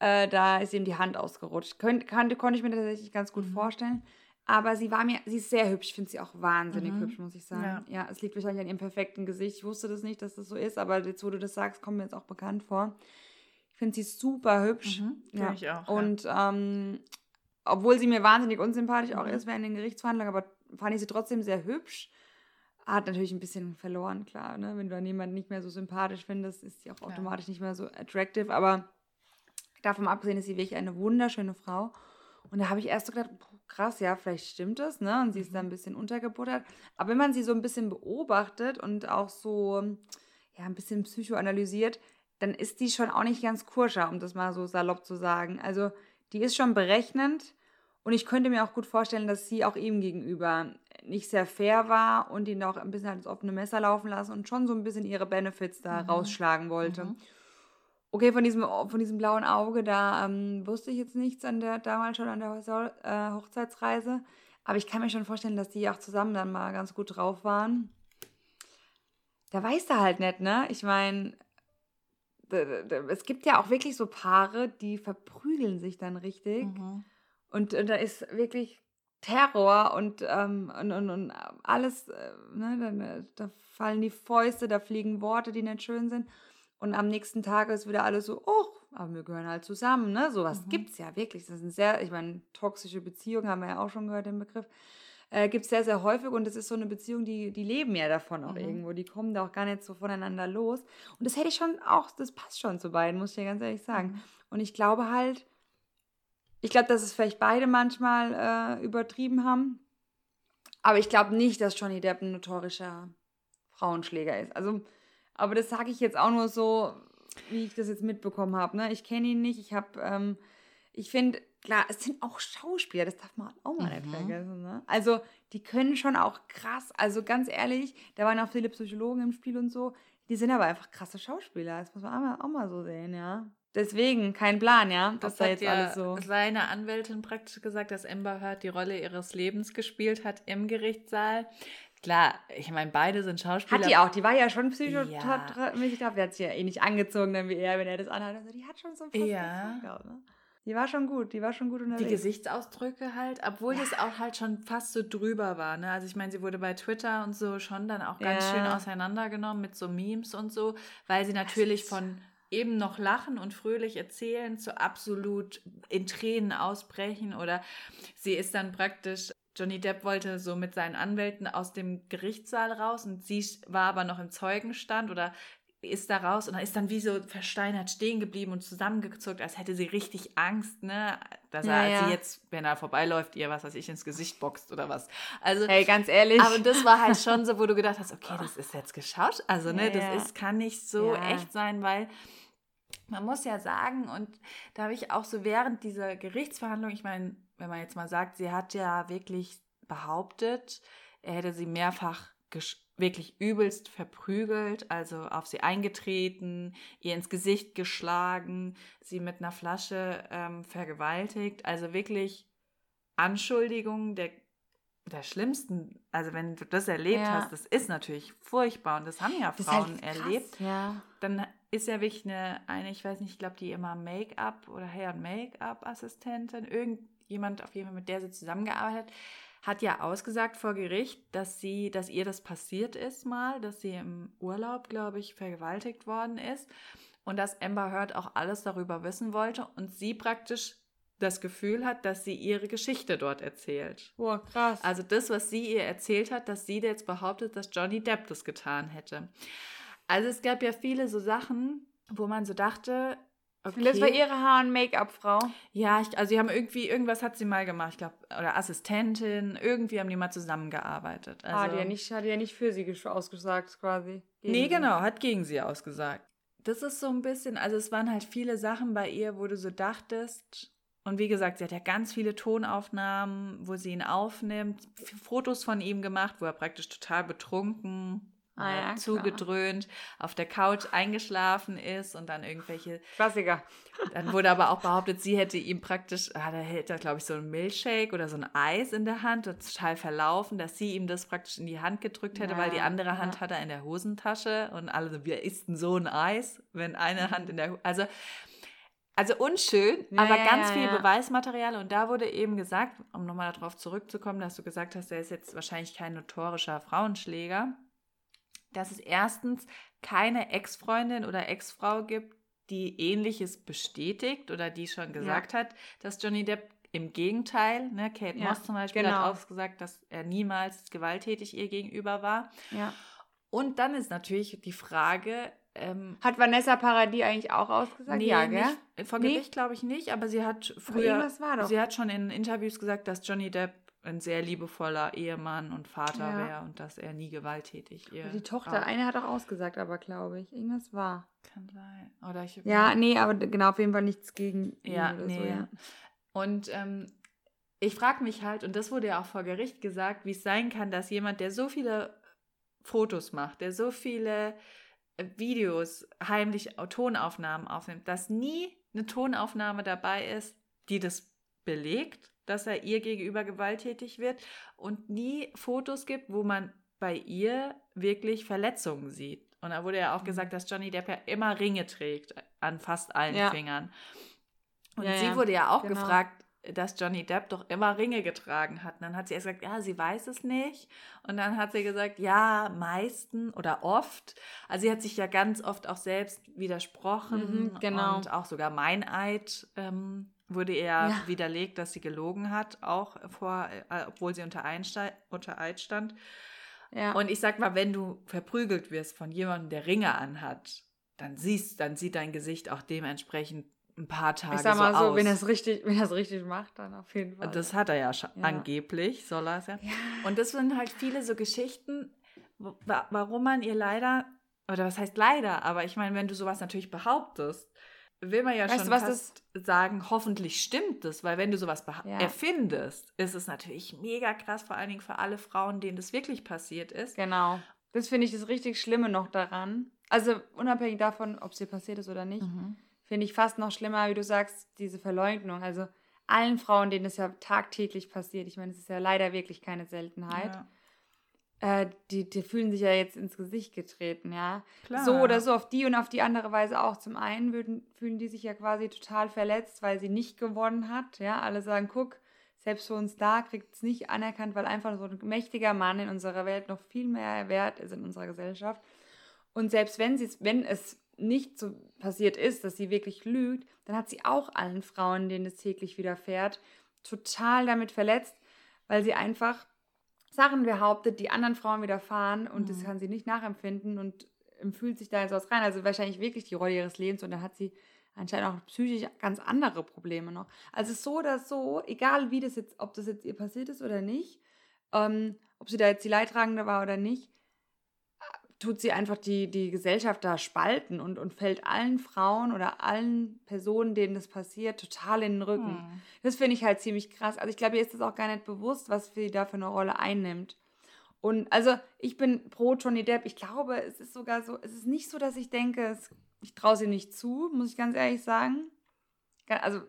äh, da ist ihm die Hand ausgerutscht. Könnt, kann, konnte ich mir tatsächlich ganz gut mhm. vorstellen. Aber sie war mir, sie ist sehr hübsch. Ich finde sie auch wahnsinnig mhm. hübsch, muss ich sagen. Ja. ja. es liegt wahrscheinlich an ihrem perfekten Gesicht. Ich wusste das nicht, dass das so ist, aber jetzt, wo du das sagst, kommt mir jetzt auch bekannt vor. Ich finde sie super hübsch. Mhm. Ja. Ich auch. Und ja. ähm, obwohl sie mir wahnsinnig unsympathisch mhm. auch ist während den Gerichtsverhandlungen, aber fand ich sie trotzdem sehr hübsch. Hat natürlich ein bisschen verloren, klar. Ne? Wenn du dann jemanden nicht mehr so sympathisch findest, ist sie auch automatisch nicht mehr so attractive. Aber davon abgesehen ist sie wirklich eine wunderschöne Frau. Und da habe ich erst so gedacht, krass, ja, vielleicht stimmt das, ne? Und sie ist da ein mhm. bisschen untergebuttert. Aber wenn man sie so ein bisschen beobachtet und auch so, ja, ein bisschen psychoanalysiert, dann ist die schon auch nicht ganz kurscher, um das mal so salopp zu sagen. Also, die ist schon berechnend und ich könnte mir auch gut vorstellen, dass sie auch ihm gegenüber nicht sehr fair war und ihn auch ein bisschen halt ins offene Messer laufen lassen und schon so ein bisschen ihre Benefits da mhm. rausschlagen wollte. Mhm. Okay, von diesem, von diesem blauen Auge, da ähm, wusste ich jetzt nichts an der, damals schon an der äh, Hochzeitsreise. Aber ich kann mir schon vorstellen, dass die auch zusammen dann mal ganz gut drauf waren. Da weiß er halt nicht, ne? Ich meine, es gibt ja auch wirklich so Paare, die verprügeln sich dann richtig. Mhm. Und, und, da ist wirklich Terror und, ähm, und, und, und, alles, äh, ne? Da, da fallen die Fäuste, da fliegen Worte, die nicht schön sind. Und am nächsten Tag ist wieder alles so, oh, aber wir gehören halt zusammen, ne? Sowas Mhm. gibt es ja wirklich. Das sind sehr, ich meine, toxische Beziehungen haben wir ja auch schon gehört, den Begriff. Äh, gibt es sehr, sehr häufig und das ist so eine Beziehung, die, die leben ja davon auch Mhm. irgendwo. Die kommen da auch gar nicht so voneinander los. Und das hätte ich schon auch, das passt schon zu beiden, muss ich dir ganz ehrlich sagen. Mhm. Und ich glaube halt, ich glaube, dass es vielleicht beide manchmal äh, übertrieben haben. Aber ich glaube nicht, dass Johnny Depp ein notorischer Frauenschläger ist. Also, aber das sage ich jetzt auch nur so, wie ich das jetzt mitbekommen habe. Ne? Ich kenne ihn nicht. Ich habe, ähm, ich finde, klar, es sind auch Schauspieler, das darf man auch mal nicht Mhm. vergessen. Ne? Also, die können schon auch krass, also ganz ehrlich, da waren auch viele Psychologen im Spiel und so, die sind aber einfach krasse Schauspieler. Das muss man auch mal, auch mal so sehen, ja. Deswegen, kein Plan, ja. Das da hat jetzt ja alles so. seine Anwältin praktisch gesagt, dass Amber Heard die Rolle ihres Lebens gespielt hat im Gerichtssaal. Klar, ich meine, beide sind Schauspieler. Hat die auch, die war ja schon psychomäßig, Ja. ich glaube, die hat sich ja eh nicht angezogen, dann wie er, wenn er das anhat. Also die hat schon so ein Ja. Ne? Die war schon gut, die war schon gut die unterwegs. Gesichtsausdrücke halt, obwohl das auch halt schon fast so drüber war. Ne? Also ich meine, sie wurde bei Twitter und so schon dann auch ganz Ja. schön auseinandergenommen mit so Memes und so, weil sie natürlich von eben noch lachen und fröhlich erzählen zu absolut in Tränen ausbrechen oder sie ist dann praktisch Johnny Depp wollte so mit seinen Anwälten aus dem Gerichtssaal raus und sie war aber noch im Zeugenstand oder ist da raus und dann ist dann wie so versteinert stehen geblieben und zusammengezuckt, als hätte sie richtig Angst, ne, dass er ja. sie jetzt, wenn er vorbeiläuft, ihr was weiß ich ins Gesicht boxt oder was. Also Hey, ganz ehrlich. aber das war halt schon so, wo du gedacht hast, okay, das ist jetzt geschaut. Also, ne, Ja, das ist, kann nicht so echt sein, weil man muss ja sagen, und da habe ich auch so während dieser Gerichtsverhandlung, ich meine, wenn man jetzt mal sagt, sie hat ja wirklich behauptet, er hätte sie mehrfach wirklich übelst verprügelt, also auf sie eingetreten, ihr ins Gesicht geschlagen, sie mit einer Flasche ähm, vergewaltigt, also wirklich Anschuldigungen der, der schlimmsten, also wenn du das erlebt Ja. hast, das ist natürlich furchtbar und das haben ja Das ist Frauen halt erlebt. Ja. Dann ist ja wirklich eine, eine ich weiß nicht, ich glaube, die immer Make-up oder Hair- und Make-up-Assistentin, irgendjemand auf jeden Fall, mit der sie zusammengearbeitet hat, hat ja ausgesagt vor Gericht, dass sie, dass ihr das passiert ist mal, dass sie im Urlaub, glaube ich, vergewaltigt worden ist und dass Amber Heard auch alles darüber wissen wollte und sie praktisch das Gefühl hat, dass sie ihre Geschichte dort erzählt. Boah, krass. Also das, was sie ihr erzählt hat, dass sie jetzt behauptet, dass Johnny Depp das getan hätte. Also es gab ja viele so Sachen, wo man so dachte, okay, das war ihre Haar- und Make-up-Frau. ja, ich, also sie haben irgendwie, irgendwas hat sie mal gemacht, ich glaube, oder Assistentin, irgendwie haben die mal zusammengearbeitet. Also, hat, die ja nicht, hat die ja nicht für sie ausgesagt, quasi. Gegen Nee, genau, hat gegen sie ausgesagt. Das ist so ein bisschen, also es waren halt viele Sachen bei ihr, wo du so dachtest, und wie gesagt, sie hat ja ganz viele Tonaufnahmen, wo sie ihn aufnimmt, Fotos von ihm gemacht, wo er praktisch total betrunken, Ah, ja, klar. zugedröhnt, auf der Couch eingeschlafen ist und dann irgendwelche Klassiker. dann wurde aber auch behauptet, sie hätte ihm praktisch, ah, da hält er, glaube ich, so ein Milchshake oder so ein Eis in der Hand, das ist total verlaufen, dass sie ihm das praktisch in die Hand gedrückt hätte, weil die Ja, andere Hand ja. hat er in der Hosentasche und alle so, wer isst denn so ein Eis, wenn Mhm. eine Hand in der, also, also unschön, Ja, aber ja, ganz ja, viel ja. Beweismaterial und da wurde eben gesagt, um nochmal darauf zurückzukommen, dass du gesagt hast, er ist jetzt wahrscheinlich kein notorischer Frauenschläger, dass es erstens keine Ex-Freundin oder Ex-Frau gibt, die ähnliches bestätigt oder die schon gesagt hat, dass Johnny Depp im Gegenteil, ne, Kate Ja, Moss zum Beispiel genau. hat ausgesagt, dass er niemals gewalttätig ihr gegenüber war. Ja. Und dann ist natürlich die Frage, ähm, Hat Vanessa Paradis eigentlich auch ausgesagt? nee, ja, gell? nicht, vor Nee? Gericht glaube ich nicht, aber sie hat früher, sie hat schon in Interviews gesagt, dass Johnny Depp ein sehr liebevoller Ehemann und Vater Ja. wäre und dass er nie gewalttätig ihr die Tochter, war. eine hat auch ausgesagt, aber glaube ich. Irgendwas war. Kann sein. Oder ich Ja, nee, aber genau, auf jeden Fall nichts gegen ihn Ja, oder nee. so, ja. Und ähm, ich frage mich halt, und das wurde ja auch vor Gericht gesagt, wie es sein kann, dass jemand, der so viele Fotos macht, der so viele äh, Videos, heimlich Tonaufnahmen aufnimmt, dass nie eine Tonaufnahme dabei ist, die das belegt, dass er ihr gegenüber gewalttätig wird und nie Fotos gibt, wo man bei ihr wirklich Verletzungen sieht. Und da wurde ja auch Mhm. gesagt, dass Johnny Depp ja immer Ringe trägt an fast allen Ja. Fingern. Und Ja, sie wurde ja auch genau. gefragt, dass Johnny Depp doch immer Ringe getragen hat. Und dann hat sie erst gesagt, ja, sie weiß es nicht. Und dann hat sie gesagt, ja, meisten oder oft. Also sie hat sich ja ganz oft auch selbst widersprochen. Mhm, genau. Und auch sogar Meineid ähm, wurde ihr Ja. widerlegt, dass sie gelogen hat, auch vor, äh, obwohl sie unter, Einste unter Eid stand. Ja. Und ich sag mal, wenn du verprügelt wirst von jemandem, der Ringe anhat, dann siehst, dann sieht dein Gesicht auch dementsprechend ein paar Tage ich sag mal so, so, aus. wenn er es richtig, wenn er es richtig macht, dann auf jeden Fall. das hat er ja, Ja. angeblich, soll er es ja. ja. Und das sind halt viele so Geschichten, warum man ihr leider, oder was heißt leider, aber ich meine, wenn du sowas natürlich behauptest, will man ja Weißt schon du, was fast sagen, hoffentlich stimmt es, weil wenn du sowas Ja. erfindest, ist es natürlich mega krass, vor allen Dingen für alle Frauen, denen das wirklich passiert ist. Genau. Das finde ich das richtig Schlimme noch daran. Also unabhängig davon, ob es dir passiert ist oder nicht, Mhm. finde ich fast noch schlimmer, wie du sagst, diese Verleugnung. Also allen Frauen, denen das ja tagtäglich passiert, ich meine, es ist ja leider wirklich keine Seltenheit, Ja, äh, die, die fühlen sich ja jetzt ins Gesicht getreten, ja. klar. So oder so, auf die und auf die andere Weise auch. Zum einen würden, fühlen die sich ja quasi total verletzt, weil sie nicht gewonnen hat. Ja, alle sagen, guck, selbst für uns da kriegt es nicht anerkannt, weil einfach so ein mächtiger Mann in unserer Welt noch viel mehr wert ist in unserer Gesellschaft. Und selbst wenn, sie, wenn es nicht so passiert ist, dass sie wirklich lügt, dann hat sie auch allen Frauen, denen es täglich widerfährt, total damit verletzt, weil sie einfach Sachen behauptet, die anderen Frauen widerfahren und das Mhm. kann sie nicht nachempfinden und fühlt sich da jetzt was rein. Also wahrscheinlich wirklich die Rolle ihres Lebens und da hat sie anscheinend auch psychisch ganz andere Probleme noch. Also so oder so, egal wie das jetzt, ob das jetzt ihr passiert ist oder nicht, ähm, ob sie da jetzt die Leidtragende war oder nicht, tut sie einfach die, die Gesellschaft da spalten und, und fällt allen Frauen oder allen Personen, denen das passiert, total in den Rücken. Hm. Das finde ich halt ziemlich krass. Also ich glaube, ihr ist das auch gar nicht bewusst, was sie da für eine Rolle einnimmt. Und also ich bin pro Johnny Depp. Ich glaube, es ist sogar so, es ist nicht so, dass ich denke, es, ich traue sie nicht zu, muss ich ganz ehrlich sagen. Also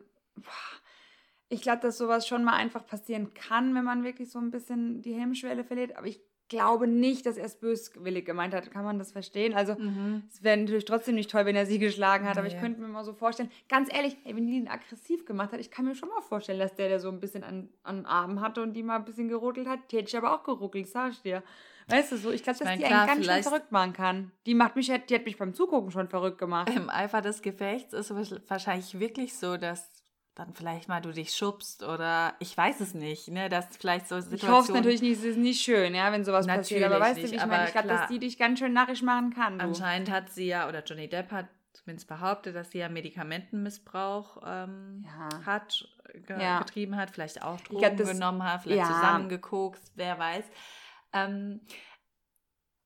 ich glaube, dass sowas schon mal einfach passieren kann, wenn man wirklich so ein bisschen die Hemmschwelle verliert. Aber ich glaube nicht, dass er es böswillig gemeint hat. Kann man das verstehen? Also Mhm. es wäre natürlich trotzdem nicht toll, wenn er sie geschlagen hat, aber ich könnte mir mal so vorstellen, ganz ehrlich, ey, wenn die ihn aggressiv gemacht hat, ich kann mir schon mal vorstellen, dass der, der so ein bisschen an, an Armen hatte und die mal ein bisschen geruckelt hat, die hätte ich aber auch geruckelt, sag ich dir. Weißt du so, ich glaube, Ich dass mein, die klar, einen ganz schön verrückt machen kann. Die macht mich, die hat mich beim Zugucken schon verrückt gemacht. Im Eifer des Gefechts ist es wahrscheinlich wirklich so, dass dann vielleicht mal du dich schubst oder ich weiß es nicht, ne, dass vielleicht so Ich Situationen. hoffe natürlich nicht, es ist nicht schön, ja, wenn sowas passiert. Aber Natürlich weißt du, nicht, wie ich aber meine? Ich glaube, dass die dich ganz schön narrisch machen kann. Du. Anscheinend hat sie ja, oder Johnny Depp hat zumindest behauptet, dass sie ja Medikamentenmissbrauch ähm, Ja. hat, ge Ja. betrieben hat, vielleicht auch Drogen glaub, das- genommen hat, vielleicht ja. zusammengekokst, wer weiß. Ähm,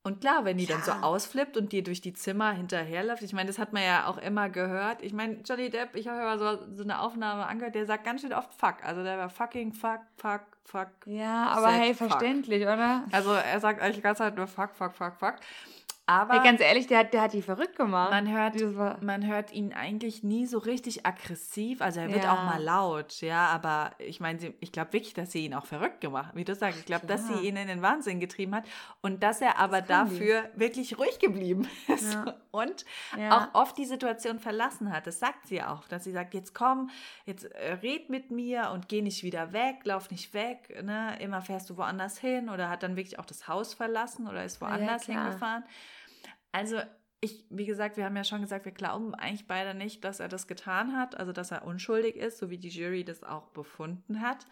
und klar, wenn die dann so Ja. ausflippt und dir durch die Zimmer hinterherläuft, ich meine, das hat man ja auch immer gehört. Ich meine, Johnny Depp, ich habe immer so, so eine Aufnahme angehört, der sagt ganz schön oft fuck. Also der war fucking fuck, fuck, fuck. ja, aber hey, fuck. verständlich, oder? Also er sagt eigentlich die ganze Zeit nur fuck, fuck, fuck, fuck. Aber Hey, ganz ehrlich, der, hat- der hat die verrückt gemacht. man hört, man hört ihn eigentlich nie so richtig aggressiv. Also er wird Ja. auch mal laut, ja, aber ich meine, ich glaube wirklich, dass sie ihn auch verrückt gemacht, wie du sagst. Ich glaube, dass sie ihn in den Wahnsinn getrieben hat und dass er aber Das kann die. dafür wirklich ruhig geblieben ist Ja. und Ja. auch oft die Situation verlassen hat. Das sagt sie auch, dass sie sagt, jetzt komm, jetzt äh, red mit mir und geh nicht wieder weg, lauf nicht weg, ne? immer fährst du woanders hin oder hat dann wirklich auch das Haus verlassen oder ist Ja, ja, woanders hingefahren. Also ich, wie gesagt, wir haben ja schon gesagt, wir glauben eigentlich beide nicht, dass er das getan hat, also dass er unschuldig ist, so wie die Jury das auch befunden hat.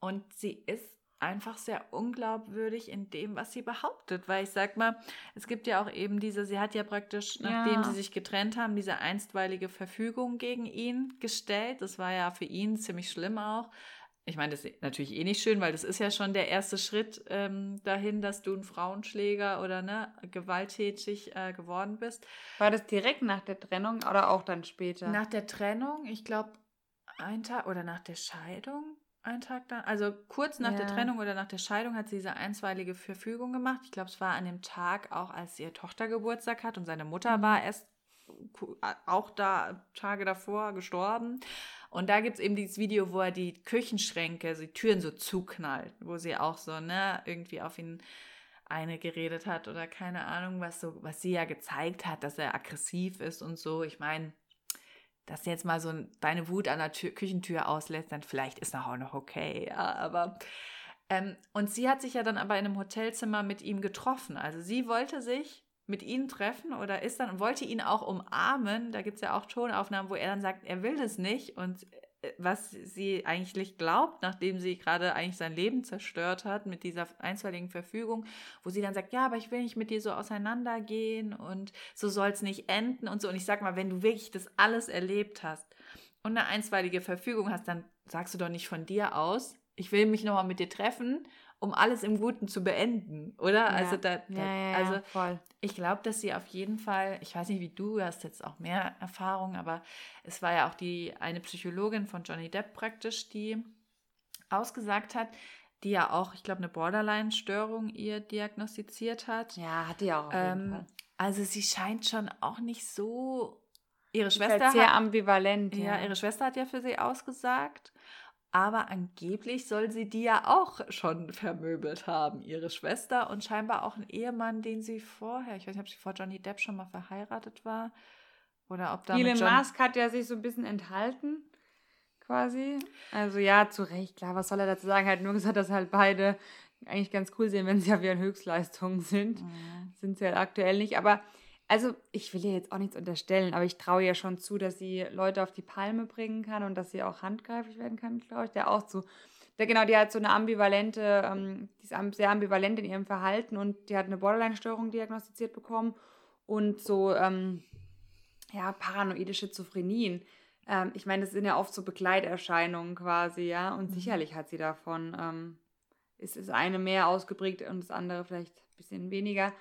Und sie ist einfach sehr unglaubwürdig in dem, was sie behauptet, weil ich sag mal, es gibt ja auch eben diese, sie hat ja praktisch, nachdem Ja. sie sich getrennt haben, diese einstweilige Verfügung gegen ihn gestellt. Das war ja für ihn ziemlich schlimm auch. Ich meine, das ist natürlich eh nicht schön, weil das ist ja schon der erste Schritt ähm, dahin, dass du ein Frauenschläger oder ne, gewalttätig äh, geworden bist. War das direkt nach der Trennung oder auch dann später? Nach der Trennung, ich glaube, ein Tag oder nach der Scheidung, ein Tag dann, also kurz nach der Ja. Trennung oder nach der Scheidung hat sie diese einstweilige Verfügung gemacht. Ich glaube, es war an dem Tag auch, als ihre Tochter Geburtstag hat und seine Mutter Mhm. war erst auch da Tage davor gestorben. Und da gibt es eben dieses Video, wo er die Küchenschränke, also die Türen so zuknallt, wo sie auch so, ne, irgendwie auf ihn eine geredet hat oder keine Ahnung, was so, was sie ja gezeigt hat, dass er aggressiv ist und so. Ich meine, dass jetzt mal so deine Wut an der Tür, Küchentür auslässt, dann vielleicht ist das auch noch okay. Ja, aber ähm, und sie hat sich ja dann aber in einem Hotelzimmer mit ihm getroffen. Also sie wollte sich mit ihm treffen oder ist dann und wollte ihn auch umarmen. Da gibt es ja auch Tonaufnahmen, wo er dann sagt, er will das nicht und äh, was sie eigentlich glaubt, nachdem sie gerade eigentlich sein Leben zerstört hat mit dieser einstweiligen Verfügung, wo sie dann sagt, ja, aber ich will nicht mit dir so auseinandergehen und so soll es nicht enden und so. Und ich sag mal, wenn du wirklich das alles erlebt hast und eine einstweilige Verfügung hast, dann sagst du doch nicht von dir aus, ich will mich nochmal mit dir treffen, um alles im Guten zu beenden, oder? Ja. Also, da, da ja, ja, also voll. ich glaube, dass sie auf jeden Fall, ich weiß nicht, wie du hast jetzt auch mehr Erfahrung, aber es war ja auch die eine Psychologin von Johnny Depp praktisch, die ausgesagt hat, die ja auch, ich glaube, eine Borderline-Störung ihr diagnostiziert hat. Ja, hat die auch. Auf jeden ähm, Fall. Also sie scheint schon auch nicht so. Ihre Schwester. Halt sehr hat, ambivalent. Ja. ja, ihre Schwester hat ja für sie ausgesagt. Aber angeblich soll sie die ja auch schon vermöbelt haben, ihre Schwester und scheinbar auch ein Ehemann, den sie vorher, ich weiß nicht, ob sie vor Johnny Depp schon mal verheiratet war oder ob da Elon John Musk hat ja sich so ein bisschen enthalten, quasi. Also ja, zu Recht, klar, was soll er dazu sagen? Er hat nur gesagt, dass halt beide eigentlich ganz cool sehen, wenn sie auf ihren Höchstleistungen sind. Mhm. Sind sie halt aktuell nicht, aber also ich will ihr jetzt auch nichts unterstellen, aber ich traue ihr schon zu, dass sie Leute auf die Palme bringen kann und dass sie auch handgreiflich werden kann, glaube ich. Der auch zu. Der, genau, die hat so eine ambivalente, ähm, die ist sehr ambivalent in ihrem Verhalten und die hat eine Borderline-Störung diagnostiziert bekommen und so, ähm, ja, paranoide Schizophrenien. Ähm, ich meine, das sind ja oft so Begleiterscheinungen quasi, ja, und mhm. sicherlich hat sie davon, ähm, ist das eine mehr ausgeprägt und das andere vielleicht ein bisschen weniger.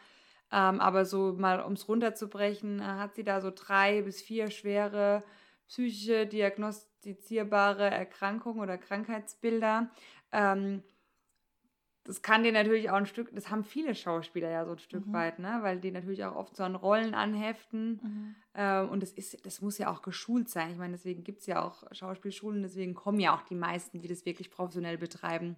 Ähm, aber so mal, um es runterzubrechen, äh, hat sie da so drei bis vier schwere psychische diagnostizierbare Erkrankungen oder Krankheitsbilder. Ähm, das kann dir natürlich auch ein Stück, das haben viele Schauspieler ja so ein Stück mhm. weit, ne? weil die natürlich auch oft so an Rollen anheften. Mhm. Ähm, und das ist, das muss ja auch geschult sein. Ich meine, deswegen gibt es ja auch Schauspielschulen, deswegen kommen ja auch die meisten, die das wirklich professionell betreiben,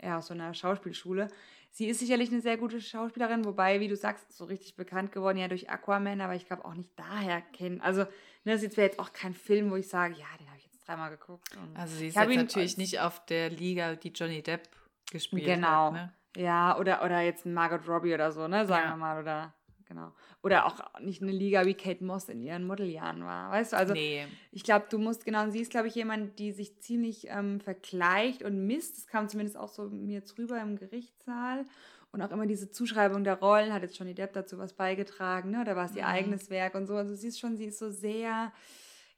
ja, aus so einer Schauspielschule. Sie ist sicherlich eine sehr gute Schauspielerin, wobei, wie du sagst, so richtig bekannt geworden ja durch Aquaman, aber ich glaube auch nicht daher kennen. Also, ne, das wäre jetzt auch kein Film, wo ich sage, ja, den habe ich jetzt dreimal geguckt. also, sie ist jetzt natürlich nicht auf der Liga, die Johnny Depp gespielt genau. hat. Genau. Ne? Ja, oder, oder jetzt Margot Robbie oder so, ne, sagen ja. wir mal, oder genau. Oder auch nicht eine Liga wie Kate Moss in ihren Modeljahren war. Weißt du, also nee. ich glaube, du musst, genau, sie ist, glaube ich, jemand, die sich ziemlich ähm, vergleicht und misst. Das kam zumindest auch so mir jetzt rüber im Gerichtssaal. Und auch immer diese Zuschreibung der Rollen, hat jetzt Johnny Depp dazu was beigetragen, ne? Da war es ihr mhm. eigenes Werk und so. Also sie ist schon, sie ist so sehr,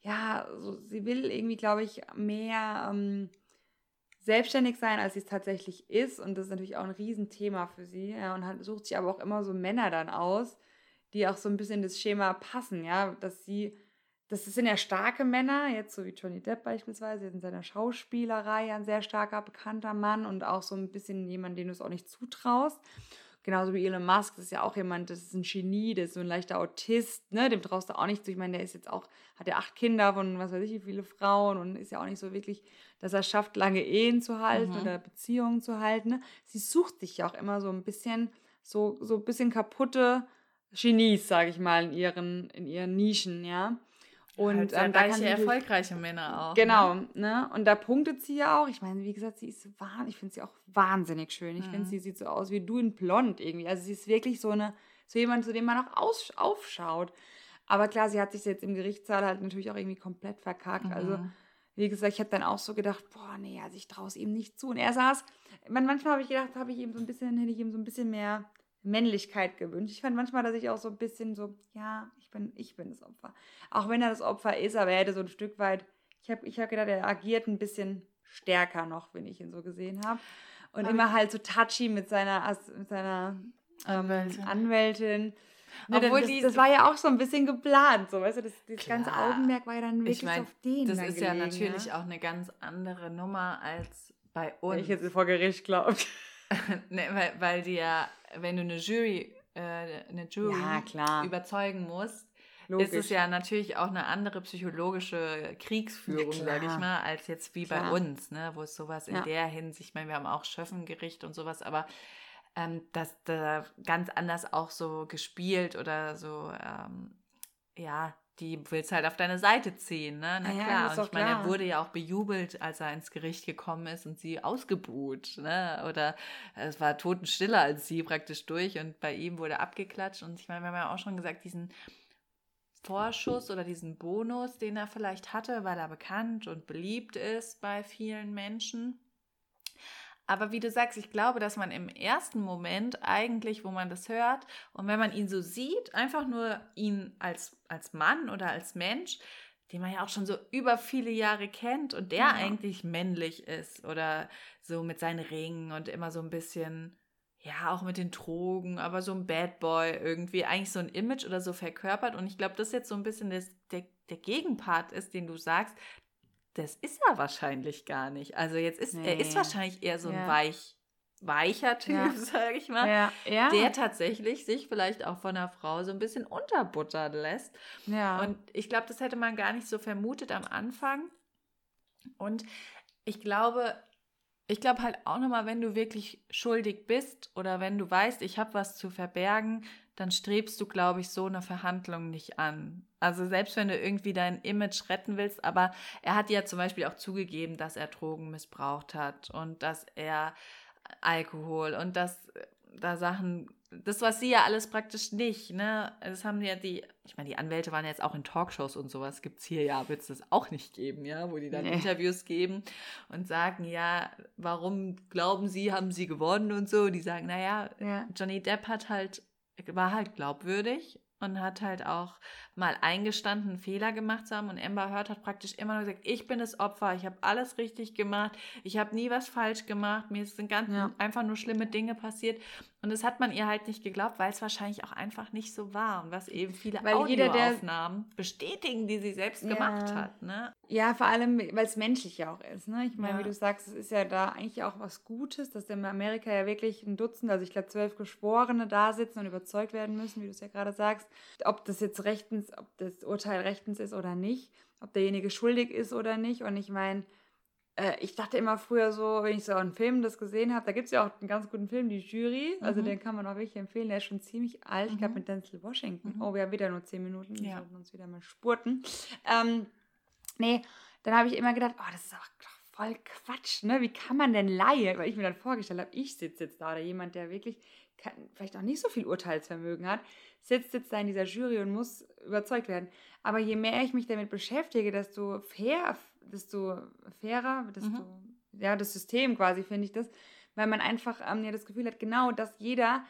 ja, so, sie will irgendwie, glaube ich, mehr ähm, selbstständig sein, als sie es tatsächlich ist. Und das ist natürlich auch ein Riesenthema für sie. Ja, und hat, sucht sich aber auch immer so Männer dann aus, die auch so ein bisschen das Schema passen, ja, dass sie, das sind ja starke Männer, jetzt so wie Johnny Depp beispielsweise, in seiner Schauspielerei ein sehr starker, bekannter Mann und auch so ein bisschen jemand, den du es auch nicht zutraust. Genauso wie Elon Musk, das ist ja auch jemand, das ist ein Genie, der ist so ein leichter Autist, ne? Dem traust du auch nicht zu. Ich meine, der ist jetzt auch, hat ja acht Kinder von was weiß ich, wie viele Frauen und ist ja auch nicht so wirklich, dass er schafft, lange Ehen zu halten mhm. oder Beziehungen zu halten. Ne? Sie sucht sich ja auch immer so ein bisschen, so, so ein bisschen kaputte Genies, sage ich mal, in ihren, in ihren Nischen, ja. Und halt ähm, da reiche, erfolgreiche Männer auch. Genau, ne? ne? Und da punktet sie ja auch. Ich meine, wie gesagt, sie ist wahnsinnig, ich finde sie auch wahnsinnig schön. Ich mhm. finde, sie sieht so aus wie du in blond irgendwie. Also sie ist wirklich so eine, so jemand, zu dem man auch aus, aufschaut. Aber klar, sie hat sich jetzt im Gerichtssaal halt natürlich auch irgendwie komplett verkackt. Also, mhm. Also, wie gesagt, ich habe dann auch so gedacht, boah, nee, also ich traue es ihm nicht zu. Und er saß, manchmal habe ich gedacht, habe ich ihm so ein bisschen, hätte ich ihm so ein bisschen mehr Männlichkeit gewünscht. Ich fand manchmal, dass ich auch so ein bisschen so, ja, ich bin, ich bin das Opfer. Auch wenn er das Opfer ist, aber er hätte so ein Stück weit, ich habe ich hab gedacht, er agiert ein bisschen stärker noch, wenn ich ihn so gesehen habe. Und aber immer halt so touchy mit seiner, mit seiner ähm, Anwältin. Anwältin. Ne, Obwohl das, die, das war ja auch so ein bisschen geplant, so weißt du, das, das ganze Augenmerk war ja dann wirklich ich mein, auf den. Das ist gelegen, ja natürlich ja? auch eine ganz andere Nummer als bei uns. Wenn ich jetzt vor Gericht glaube. ne, weil, weil die ja, wenn du eine Jury, äh, eine Jury ja, überzeugen musst, Logisch. ist es ja natürlich auch eine andere psychologische Kriegsführung, sage ich mal, als jetzt wie klar. bei uns, ne, wo es sowas in ja. der Hinsicht, ich meine, wir haben auch Schöffengericht und sowas, aber ähm, dass da ganz anders auch so gespielt oder so, ähm, ja, die willst halt auf deine Seite ziehen, ne? Na Ja, klar. Und ich meine, er klar. wurde ja auch bejubelt, als er ins Gericht gekommen ist und sie ausgebuht, ne? Oder es war Totenstille als sie praktisch durch und bei ihm wurde abgeklatscht. Und ich meine, wir haben ja auch schon gesagt, diesen Vorschuss oder diesen Bonus, den er vielleicht hatte, weil er bekannt und beliebt ist bei vielen Menschen. Aber wie du sagst, ich glaube, dass man im ersten Moment eigentlich, wo man das hört und wenn man ihn so sieht, einfach nur ihn als, als Mann oder als Mensch, den man ja auch schon so über viele Jahre kennt und der Ja. eigentlich männlich ist oder so mit seinen Ringen und immer so ein bisschen, ja, auch mit den Drogen, aber so ein Bad Boy irgendwie, eigentlich so ein Image oder so verkörpert. Und ich glaube, das jetzt so ein bisschen das, der, der Gegenpart ist, den du sagst, das ist er wahrscheinlich gar nicht. Also jetzt ist, er ist Nee. wahrscheinlich eher so ein Ja. weich, weicher Typ, Ja. sag ich mal, Ja, ja. der tatsächlich sich vielleicht auch von einer Frau so ein bisschen unterbuttern lässt. ja. Und ich glaube, das hätte man gar nicht so vermutet am Anfang. Und ich glaube, ich glaube halt auch nochmal, wenn du wirklich schuldig bist oder wenn du weißt, ich habe was zu verbergen, dann strebst du, glaube ich, so eine Verhandlung nicht an. Also selbst wenn du irgendwie dein Image retten willst, aber er hat ja zum Beispiel auch zugegeben, dass er Drogen missbraucht hat und dass er Alkohol und dass äh, da Sachen, das was sie ja alles praktisch nicht, ne? Das haben ja die, ich meine, die Anwälte waren jetzt auch in Talkshows und sowas, gibt es hier ja, wird es das auch nicht geben, ja, wo die dann Nee. Interviews geben und sagen, ja, warum glauben sie, haben sie gewonnen und so. Die sagen, naja, ja. Johnny Depp hat halt, war halt glaubwürdig und hat halt auch mal eingestanden, einen Fehler gemacht zu haben. Und Amber Heard hat praktisch immer nur gesagt, ich bin das Opfer, ich habe alles richtig gemacht, ich habe nie was falsch gemacht, mir sind ganz Ja. einfach nur schlimme Dinge passiert. Und das hat man ihr halt nicht geglaubt, weil es wahrscheinlich auch einfach nicht so war. Und was eben viele Weil jeder, der- Audioaufnahmen bestätigen, die sie selbst Ja. gemacht hat. Ne? Ja, vor allem, weil es menschlich ja auch ist. Ne? Ich meine, Ja. wie du sagst, es ist ja da eigentlich auch was Gutes, dass in Amerika ja wirklich ein Dutzend, also ich glaube zwölf Geschworene da sitzen und überzeugt werden müssen, wie du es ja gerade sagst. Ob das jetzt rechtens, ob das Urteil rechtens ist oder nicht, ob derjenige schuldig ist oder nicht. Und ich meine, äh, ich dachte immer früher so, wenn ich so einen Film das gesehen habe, da gibt es ja auch einen ganz guten Film, die Jury. Also Mhm. den kann man auch wirklich empfehlen. Der ist schon ziemlich alt. Ich glaube Mhm. mit Denzel Washington. Mhm. Oh, wir haben wieder nur zehn Minuten. Wir Ja. sollten uns wieder mal spurten. Ähm, nee, dann habe ich immer gedacht, oh, das ist auch doch voll Quatsch, ne? Wie kann man denn Laie, weil ich mir dann vorgestellt habe, ich sitze jetzt da oder jemand, der wirklich kein, vielleicht auch nicht so viel Urteilsvermögen hat, sitzt jetzt da in dieser Jury und muss überzeugt werden. Aber je mehr ich mich damit beschäftige, desto fair, desto fairer, desto, ja, das System quasi finde ich das, weil man einfach ähm, ja das Gefühl hat, genau, dass jeder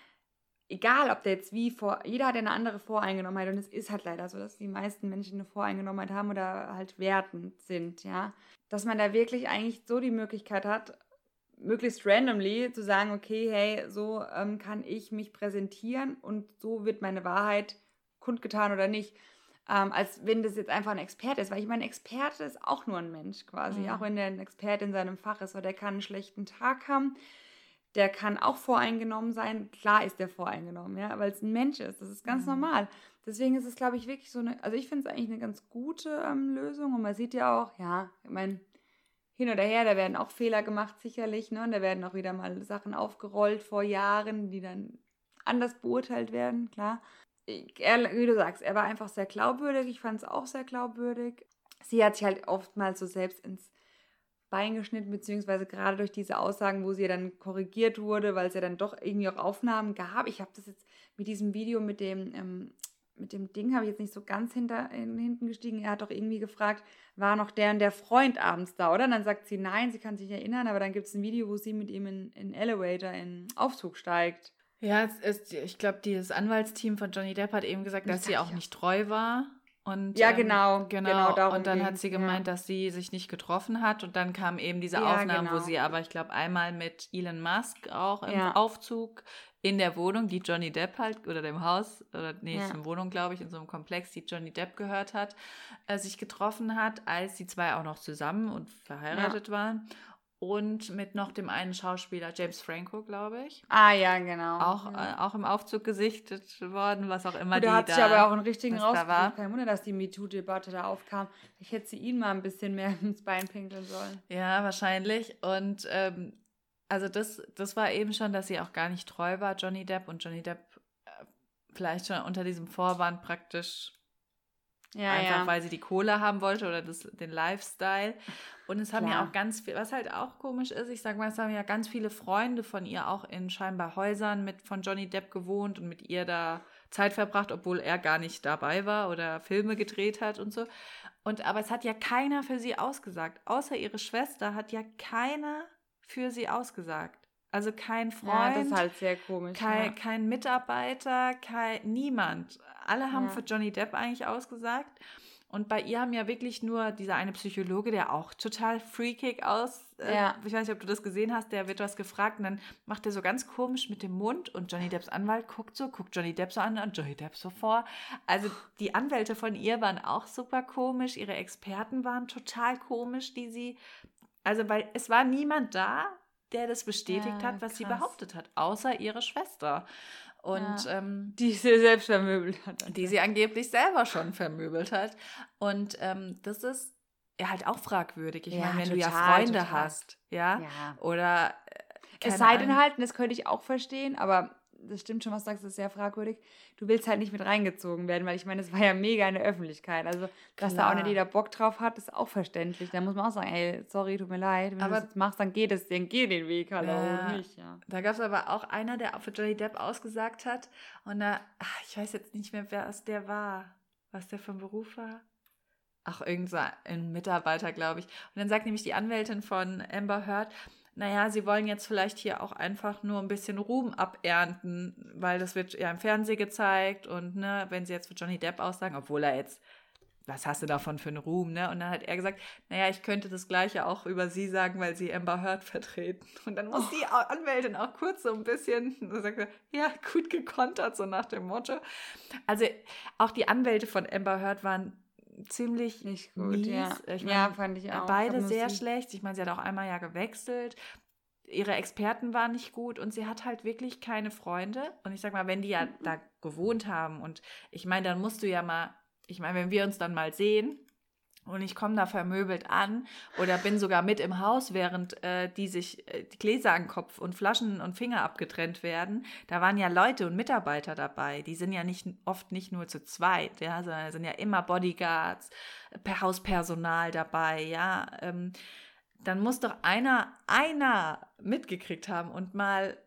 egal ob der jetzt wie vor, jeder hat ja eine andere Voreingenommenheit und es ist halt leider so, dass die meisten Menschen eine Voreingenommenheit haben oder halt wertend sind, ja. Dass man da wirklich eigentlich so die Möglichkeit hat, möglichst randomly zu sagen, okay, hey, so ähm, kann ich mich präsentieren und so wird meine Wahrheit kundgetan oder nicht. Ähm, als wenn das jetzt einfach ein Experte ist, weil ich meine, ein Experte ist auch nur ein Mensch quasi, Mhm. auch wenn der ein Experte in seinem Fach ist, weil der kann einen schlechten Tag haben, der kann auch voreingenommen sein. Klar ist der voreingenommen, ja, weil es ein Mensch ist. Das ist ganz Mhm. normal. Deswegen ist es, glaube ich, wirklich so eine, also ich finde es eigentlich eine ganz gute ähm, Lösung und man sieht ja auch, ja, ich meine, hin oder her, da werden auch Fehler gemacht, sicherlich, ne? Und da werden auch wieder mal Sachen aufgerollt vor Jahren, die dann anders beurteilt werden, klar. Er, wie du sagst, er war einfach sehr glaubwürdig. Ich fand es auch sehr glaubwürdig. Sie hat sich halt oftmals so selbst ins Bein geschnitten, beziehungsweise gerade durch diese Aussagen, wo sie dann korrigiert wurde, weil es ja dann doch irgendwie auch Aufnahmen gab. Ich habe das jetzt mit diesem Video mit dem, ähm, mit dem Ding, habe ich jetzt nicht so ganz hinter, in, hinten gestiegen. Er hat doch irgendwie gefragt, war noch der und der Freund abends da, oder? Und dann sagt sie, nein, sie kann sich erinnern, aber dann gibt es ein Video, wo sie mit ihm in, in Elevator, in Aufzug steigt. Ja, es ist, ich glaube, dieses Anwaltsteam von Johnny Depp hat eben gesagt, Das dass sie dachte auch ich nicht treu war. Und, Ja, ähm, genau, genau. genau, und dann hat ging's, sie ja. gemeint, dass sie sich nicht getroffen hat. Und dann kamen eben diese Ja, Aufnahmen, wo genau. sie aber, ich glaube, einmal mit Elon Musk auch im Ja. Aufzug in der Wohnung, die Johnny Depp halt, oder dem Haus, oder nee, Ja. ist eine Wohnung, glaube ich, in so einem Komplex, die Johnny Depp gehört hat, äh, sich getroffen hat, als die zwei auch noch zusammen und verheiratet waren. Und mit noch dem einen Schauspieler, James Franco, glaube ich. Ah ja, genau. Auch, ja. äh, auch im Aufzug gesichtet worden, was auch immer Und die da hat da sich aber auch einen richtigen war. Kein Wunder, dass die MeToo-Debatte da aufkam. Ich hätte sie ihn mal ein bisschen mehr ins Bein pinkeln sollen. Ja, wahrscheinlich. Und ähm, also das, das war eben schon, dass sie auch gar nicht treu war, Johnny Depp. Und Johnny Depp äh, vielleicht schon unter diesem Vorwand praktisch Ja, Einfach ja. weil sie die Kohle haben wollte oder das, den Lifestyle. Und es haben ja auch ganz viel, was halt auch komisch ist, ich sage mal, es haben ja ganz viele Freunde von ihr auch in scheinbar Häusern mit von Johnny Depp gewohnt und mit ihr da Zeit verbracht, obwohl er gar nicht dabei war oder Filme gedreht hat und so. Und aber es hat ja keiner für sie ausgesagt. Außer ihre Schwester hat ja keiner für sie ausgesagt. Also kein Freund. Ja, das ist halt sehr komisch. Kein, ja. kein Mitarbeiter, kein, niemand. Alle haben ja. für Johnny Depp eigentlich ausgesagt. Und bei ihr haben ja wirklich nur dieser eine Psychologe, der auch total freakig aus. Äh, ja. Ich weiß nicht, ob du das gesehen hast, der wird was gefragt und dann macht er so ganz komisch mit dem Mund und Johnny Depps Anwalt guckt so, guckt Johnny Depp so an und Johnny Depp so vor. Also die Anwälte von ihr waren auch super komisch, ihre Experten waren total komisch, die sie. Also, weil es war niemand da, der das bestätigt ja, hat, was krass. sie behauptet hat, außer ihre Schwester. Und ja, ähm, die sie selbst vermöbelt hat. Die sie angeblich selber schon vermöbelt hat. Und ähm, das ist ja halt auch fragwürdig. Ich ja, meine, wenn total, du ja Freunde total. hast, ja, ja. oder äh, es sei denn halt, das könnte ich auch verstehen, aber das stimmt schon, was du sagst, das ist sehr fragwürdig. Du willst halt nicht mit reingezogen werden, weil ich meine, es war ja mega in der Öffentlichkeit. Also, dass Klar. da auch nicht jeder Bock drauf hat, ist auch verständlich. Da muss man auch sagen, ey, sorry, tut mir leid. Wenn aber, du das machst, dann geht es, dann geh den Weg, hallo, ja, nicht, ja. Da gab es aber auch einer, der auch für Johnny Depp ausgesagt hat. Und da, ach, ich weiß jetzt nicht mehr, wer es der war. Was der vom Beruf war? Ach, irgend so ein Mitarbeiter, glaube ich. Und dann sagt nämlich die Anwältin von Amber Heard, naja, sie wollen jetzt vielleicht hier auch einfach nur ein bisschen Ruhm abernten, weil das wird ja im Fernsehen gezeigt und ne, wenn sie jetzt für Johnny Depp aussagen, obwohl er jetzt, was hast du davon für einen Ruhm, ne? Und dann hat er gesagt, naja, ich könnte das Gleiche auch über sie sagen, weil sie Amber Heard vertreten. Und dann muss oh. die Anwältin auch kurz so ein bisschen, so sagt er, ja, gut gekontert, so nach dem Motto. Also auch die Anwälte von Amber Heard waren ziemlich nicht gut. Mies. Ja. Ich mein, ja, fand ich auch. Beide sehr schlecht. Ich meine, sie hat auch einmal ja gewechselt. Ihre Experten waren nicht gut und sie hat halt wirklich keine Freunde. Und ich sag mal, wenn die ja mhm. da gewohnt haben und ich meine, dann musst du ja mal, ich meine, wenn wir uns dann mal sehen, und ich komme da vermöbelt an oder bin sogar mit im Haus, während äh, die sich äh, die Gläser an Kopf und Flaschen und Finger abgetrennt werden. Da waren ja Leute und Mitarbeiter dabei. Die sind ja nicht oft nicht nur zu zweit, ja, sondern sind ja immer Bodyguards, per Hauspersonal dabei, ja. Ähm, dann muss doch einer, einer mitgekriegt haben und mal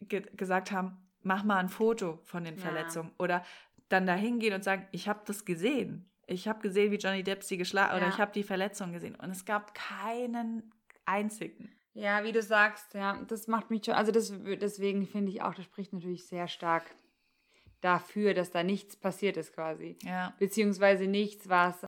ge gesagt haben, mach mal ein Foto von den Verletzungen ja. oder dann da hingehen und sagen, ich habe das gesehen ich habe gesehen, wie Johnny Depp sie geschlagen ja. oder ich habe die Verletzung gesehen und es gab keinen einzigen. Ja, wie du sagst, ja, das macht mich schon, also das, deswegen finde ich auch, das spricht natürlich sehr stark dafür, dass da nichts passiert ist quasi. Ja. Beziehungsweise nichts, was.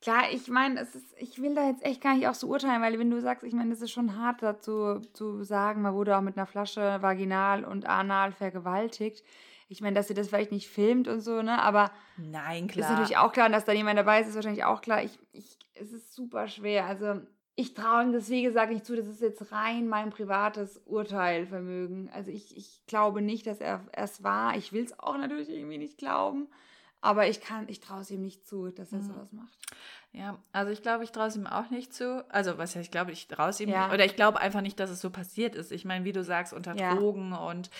Klar, ich meine, ich will da jetzt echt gar nicht auch so urteilen, weil wenn du sagst, ich meine, es ist schon hart dazu zu sagen, man wurde auch mit einer Flasche vaginal und anal vergewaltigt. Ich meine, dass sie das vielleicht nicht filmt und so, ne? Aber Nein, klar. ist natürlich auch klar, dass da jemand dabei ist, ist wahrscheinlich auch klar. Ich, ich, es ist super schwer. Also ich traue ihm das, wie gesagt, nicht zu. Das ist jetzt rein mein privates Urteilvermögen. Also ich, ich glaube nicht, dass er es war. Ich will es auch natürlich irgendwie nicht glauben. Aber ich kann, ich traue es ihm nicht zu, dass er mhm. sowas macht. Ja, also ich glaube, ich traue es ihm auch nicht zu. Also, was ja, ich glaube, ich traue es ihm, ja. oder ich glaube einfach nicht, dass es so passiert ist. Ich meine, wie du sagst, unter ja. Drogen und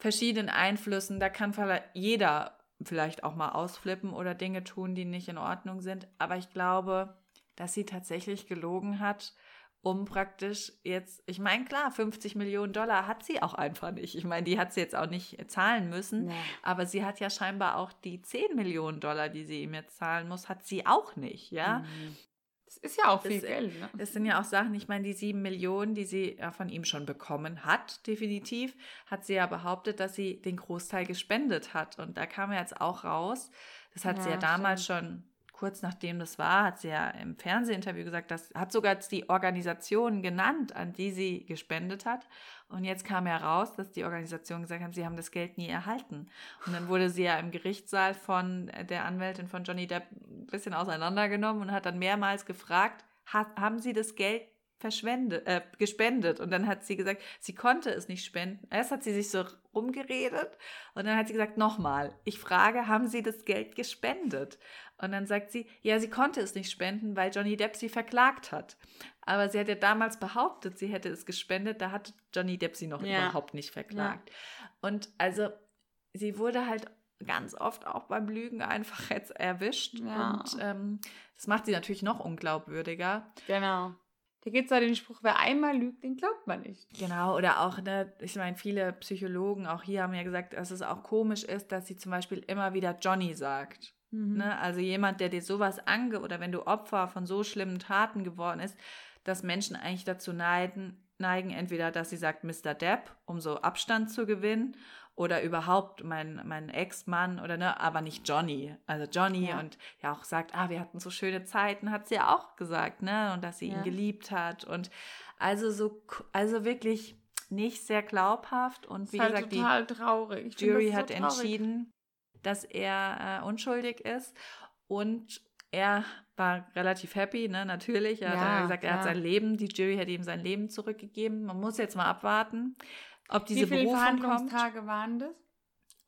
verschiedenen Einflüssen. Da kann jeder vielleicht auch mal ausflippen oder Dinge tun, die nicht in Ordnung sind. Aber ich glaube, dass sie tatsächlich gelogen hat, um praktisch jetzt, ich meine, klar, 50 Millionen Dollar hat sie auch einfach nicht. Ich meine, die hat sie jetzt auch nicht zahlen müssen, nee. aber sie hat ja scheinbar auch die 10 Millionen Dollar, die sie ihm jetzt zahlen muss, hat sie auch nicht, ja. Mhm. Das ist ja auch viel das, Geld. Ne? Das sind ja auch Sachen, ich meine, die sieben Millionen, die sie ja von ihm schon bekommen hat, definitiv, hat sie ja behauptet, dass sie den Großteil gespendet hat. Und da kam ja jetzt auch raus, das hat ja, sie ja damals stimmt. schon kurz nachdem das war, hat sie ja im Fernsehinterview gesagt, das hat sogar die Organisation genannt, an die sie gespendet hat. Und jetzt kam heraus, dass die Organisation gesagt haben, sie haben das Geld nie erhalten. Und dann wurde sie ja im Gerichtssaal von der Anwältin von Johnny Depp ein bisschen auseinandergenommen und hat dann mehrmals gefragt, haben sie das Geld verschwendet, äh, gespendet. Und dann hat sie gesagt, sie konnte es nicht spenden. Erst hat sie sich so rumgeredet und dann hat sie gesagt, nochmal, ich frage, haben Sie das Geld gespendet? Und dann sagt sie, ja, sie konnte es nicht spenden, weil Johnny Depp sie verklagt hat. Aber sie hat ja damals behauptet, sie hätte es gespendet, da hat Johnny Depp sie noch ja. überhaupt nicht verklagt. Ja. Und also sie wurde halt ganz oft auch beim Lügen einfach jetzt erwischt. Ja. Und ähm, das macht sie natürlich noch unglaubwürdiger. Genau. Da gibt es ja den Spruch, wer einmal lügt, den glaubt man nicht. Genau, oder auch, ne, ich meine, viele Psychologen auch hier haben ja gesagt, dass es auch komisch ist, dass sie zum Beispiel immer wieder Johnny sagt. Mhm. Ne? Also jemand, der dir sowas ange oder wenn du Opfer von so schlimmen Taten geworden ist, dass Menschen eigentlich dazu neigen, neigen entweder, dass sie sagt Mr. Depp, um so Abstand zu gewinnen, oder überhaupt mein, mein Ex-Mann oder ne, aber nicht Johnny. Also Johnny Ja. und ja auch sagt, ah, wir hatten so schöne Zeiten, hat sie ja auch gesagt, ne? Und dass sie Ja. ihn geliebt hat. Und also so, also wirklich nicht sehr glaubhaft. Und wie ist halt gesagt, die total traurig. Jury so hat traurig. entschieden, dass er äh, unschuldig ist und er war relativ happy, ne, natürlich. Er hat Ja, ja, gesagt, er hat klar. sein Leben, die Jury hat ihm sein Leben zurückgegeben. Man muss jetzt mal abwarten, ob diese Wie viele Berufung kommt. Verhandlungstage waren das?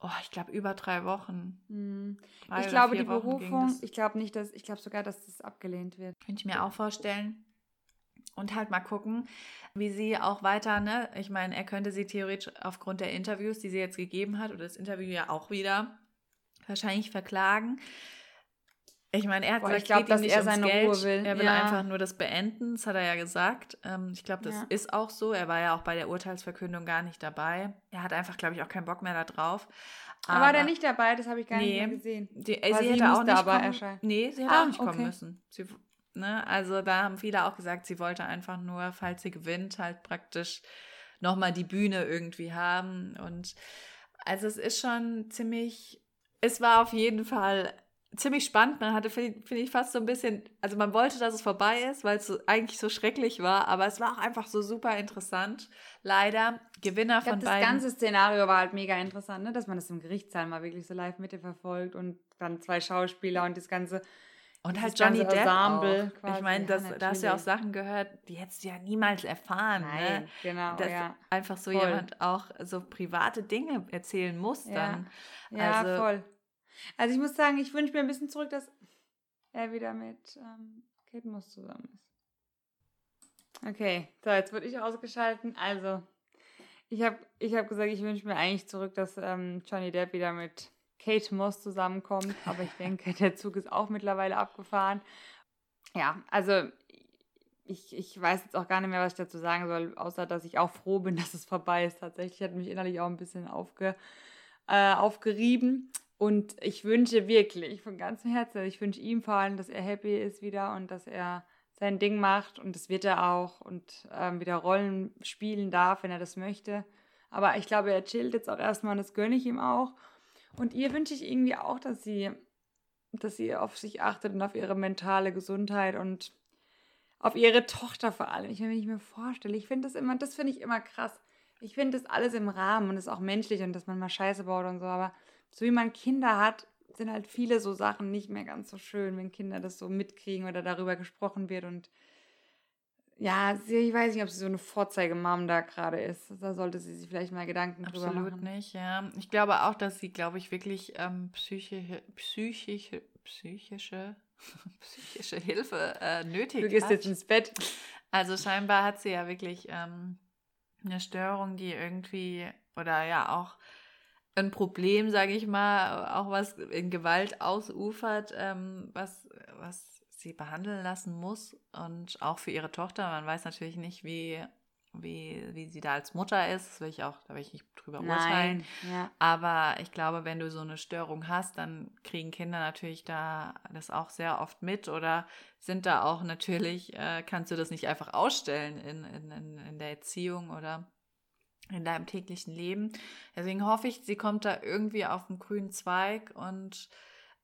Oh, ich glaube über drei Wochen. Hm. Drei Ich glaube, die Wochen Berufung, ich glaube nicht, dass, ich glaube sogar, dass das abgelehnt wird. Könnte ich mir auch vorstellen. Und halt mal gucken, wie sie auch weiter, ne? Ich meine, er könnte sie theoretisch aufgrund der Interviews, die sie jetzt gegeben hat, oder das Interview ja auch wieder wahrscheinlich verklagen. Ich meine, er hat Boah, gesagt, ich glaub, es geht ihm dass nicht er seine Geld. Ruhe will. Er will Ja. einfach nur das beenden, das hat er ja gesagt. Ähm, ich glaube, das Ja. ist auch so. Er war ja auch bei der Urteilsverkündung gar nicht dabei. Er hat einfach, glaube ich, auch keinen Bock mehr da drauf. Aber, war der nicht dabei? Das habe ich gar nicht Nee. mehr gesehen. Die, Aber sie sie hätte auch nicht aber kommen, erscheinen. Nee, sie hätte Ah, auch nicht kommen okay. müssen. Sie, ne, also da haben viele auch gesagt, sie wollte einfach nur, falls sie gewinnt, halt praktisch nochmal die Bühne irgendwie haben. Und also es ist schon ziemlich, es war auf jeden Fall ziemlich spannend. Man hatte, finde find ich, fast so ein bisschen, also man wollte, dass es vorbei ist, weil es so, eigentlich so schrecklich war, aber es war auch einfach so super interessant. Leider Gewinner Ich von das beiden. ganze Szenario war halt mega interessant, ne? dass man das im Gerichtssaal mal wirklich so live mitverfolgt und dann zwei Schauspieler und das ganze. Und halt Johnny Depp Ensemble auch. quasi. Ich meine, Ja, das, da hast du ja auch. Sachen gehört, die hättest du ja niemals erfahren. Nein, Ne? genau. Dass ja. einfach so voll. jemand auch so private Dinge erzählen muss Ja. dann. Ja, Also- voll. Also ich muss sagen, ich wünsche mir ein bisschen zurück, dass er wieder mit ähm, Kate Moss zusammen ist. Okay, so, jetzt wurde ich ausgeschalten. Also, ich habe ich hab gesagt, ich wünsche mir eigentlich zurück, dass ähm, Johnny Depp wieder mit Kate Moss zusammenkommt. Aber ich denke, der Zug ist auch mittlerweile abgefahren. Ja, also ich, ich weiß jetzt auch gar nicht mehr, was ich dazu sagen soll, außer dass ich auch froh bin, dass es vorbei ist. Tatsächlich hat mich innerlich auch ein bisschen aufge, äh, aufgerieben. Und ich wünsche wirklich von ganzem Herzen, ich wünsche ihm vor allem, dass er happy ist wieder und dass er sein Ding macht und das wird er auch und ähm, wieder Rollen spielen darf, wenn er das möchte. Aber ich glaube, er chillt jetzt auch erstmal und das gönne ich ihm auch. Und ihr wünsche ich irgendwie auch, dass sie, dass sie auf sich achtet und auf ihre mentale Gesundheit und auf ihre Tochter vor allem. Ich, wenn ich mir vorstelle, ich finde das immer, das finde ich immer krass. Ich finde das alles im Rahmen und ist auch menschlich und dass man mal Scheiße baut und so, aber so wie man Kinder hat, sind halt viele so Sachen nicht mehr ganz so schön, wenn Kinder das so mitkriegen oder darüber gesprochen wird und ja, sie, ich weiß nicht, ob sie so eine Vorzeigemam da gerade ist. Da sollte sie sich vielleicht mal Gedanken drüber Absolut machen. nicht, ja. Ich glaube auch, dass sie, glaube ich, wirklich ähm, psychische, psychische, psychische, psychische Hilfe äh, nötig Du gehst hat. jetzt ins Bett. Also scheinbar hat sie ja wirklich ähm, eine Störung, die irgendwie, oder ja auch ein Problem, sage ich mal, auch was in Gewalt ausufert, ähm, was, was sie behandeln lassen muss. Und auch für ihre Tochter. Man weiß natürlich nicht, wie, wie, wie sie da als Mutter ist. Das will ich auch, da will ich nicht drüber urteilen. Nein, ja. Aber ich glaube, wenn du so eine Störung hast, dann kriegen Kinder natürlich da das auch sehr oft mit oder sind da auch natürlich, äh, kannst du das nicht einfach ausstellen in, in, in, in der Erziehung oder in deinem täglichen Leben. Deswegen hoffe ich, sie kommt da irgendwie auf den grünen Zweig und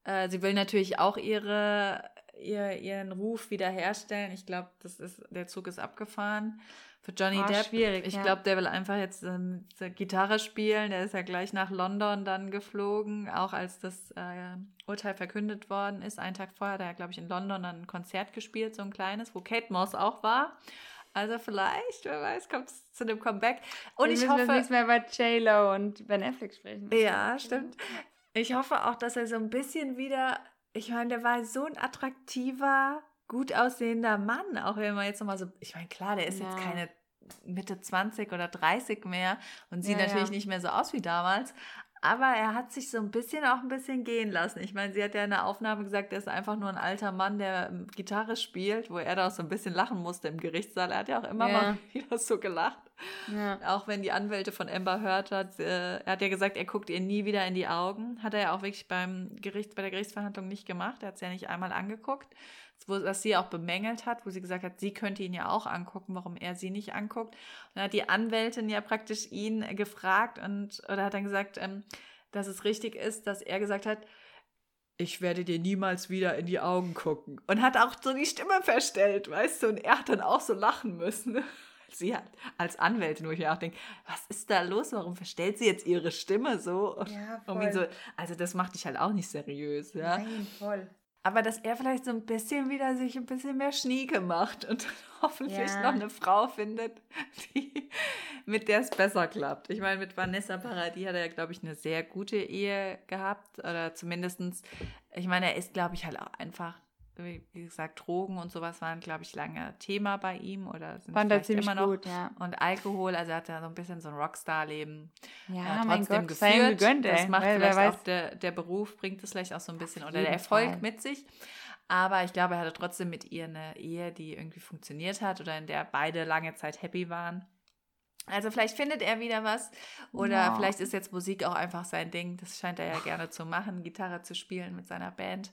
äh, sie will natürlich auch ihre, ihr, ihren Ruf wiederherstellen. Ich glaube, das ist, der Zug ist abgefahren. Für Johnny Ah, Depp, schwierig, ich ja. glaube, der will einfach jetzt ähm, Gitarre spielen. Der ist ja gleich nach London dann geflogen, auch als das äh, Urteil verkündet worden ist. Einen Tag vorher hat er, glaube ich, in London dann ein Konzert gespielt, so ein kleines, wo Kate Moss auch war. Also vielleicht, wer weiß, kommt es zu einem Comeback. Und Wir ich hoffe, jetzt nichts mehr über J-Lo und Ben Affleck sprechen. ja, stimmt. Ich hoffe auch, dass er so ein bisschen wieder, ich meine, der war so ein attraktiver, gut aussehender Mann, auch wenn man jetzt nochmal so, ich meine, klar, der ist jetzt Ja. keine Mitte 20 oder 30 mehr und sieht Ja, natürlich ja. nicht mehr so aus wie damals, Aber er hat sich so ein bisschen auch ein bisschen gehen lassen. Ich meine, sie hat ja in der Aufnahme gesagt, er ist einfach nur ein alter Mann, der ähm, Gitarre spielt, wo er da auch so ein bisschen lachen musste im Gerichtssaal. Er hat ja auch immer ja. mal wieder so gelacht. Ja. Auch wenn die Anwälte von Amber hört hat, äh, er hat ja gesagt, er guckt ihr nie wieder in die Augen. Hat er ja auch wirklich beim Gericht, bei der Gerichtsverhandlung nicht gemacht. Er hat es ja nicht einmal angeguckt. Was sie auch bemängelt hat, wo sie gesagt hat, sie könnte ihn ja auch angucken, warum er sie nicht anguckt. Und dann hat die Anwältin ja praktisch ihn gefragt und oder hat dann gesagt, ähm, dass es richtig ist, dass er gesagt hat, ich werde dir niemals wieder in die Augen gucken. Und hat auch so die Stimme verstellt, weißt du, und er hat dann auch so lachen müssen. Sie hat als Anwältin, wo ich mir auch denke, was ist da los? Warum verstellt sie jetzt ihre Stimme so? Ja, voll. So, also das macht dich halt auch nicht seriös, ja. Nein, voll aber dass er vielleicht so ein bisschen wieder sich ein bisschen mehr Schnieke macht und hoffentlich ja. noch eine Frau findet, die, mit der es besser klappt. Ich meine, mit Vanessa Paradis hat er ja, glaube ich, eine sehr gute Ehe gehabt oder zumindestens. ich meine, er ist, glaube ich, halt auch einfach wie gesagt, Drogen und sowas waren, glaube ich, lange Thema bei ihm oder sind Fand vielleicht immer noch. Gut, ja. Und Alkohol, also er hat ja so ein bisschen so ein Rockstar-Leben ja, äh, trotzdem Gott, geführt. Gegönnt, das macht Weil, vielleicht auch der, der Beruf, bringt es vielleicht auch so ein bisschen oder der Erfolg Fall. mit sich. Aber ich glaube, er hatte trotzdem mit ihr eine Ehe, die irgendwie funktioniert hat oder in der beide lange Zeit happy waren. Also vielleicht findet er wieder was oder ja. vielleicht ist jetzt Musik auch einfach sein Ding. Das scheint er ja gerne zu machen, Gitarre zu spielen mit seiner Band.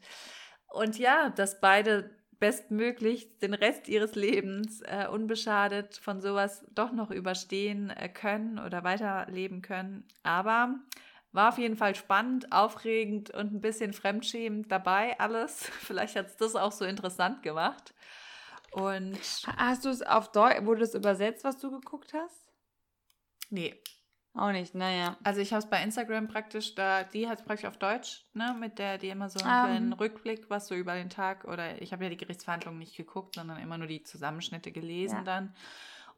Und ja, dass beide bestmöglich den Rest ihres Lebens äh, unbeschadet von sowas doch noch überstehen äh, können oder weiterleben können. Aber war auf jeden Fall spannend, aufregend und ein bisschen fremdschämend dabei alles. Vielleicht hat es das auch so interessant gemacht. Und hast du es auf Deutsch, wurde es übersetzt, was du geguckt hast? Nee, auch nicht, naja. Also ich habe es bei Instagram praktisch, da die hat es praktisch auf Deutsch, ne, mit der die immer so einen um. Kleinen Rückblick, was so über den Tag oder ich habe ja die Gerichtsverhandlungen nicht geguckt, sondern immer nur die Zusammenschnitte gelesen ja. dann.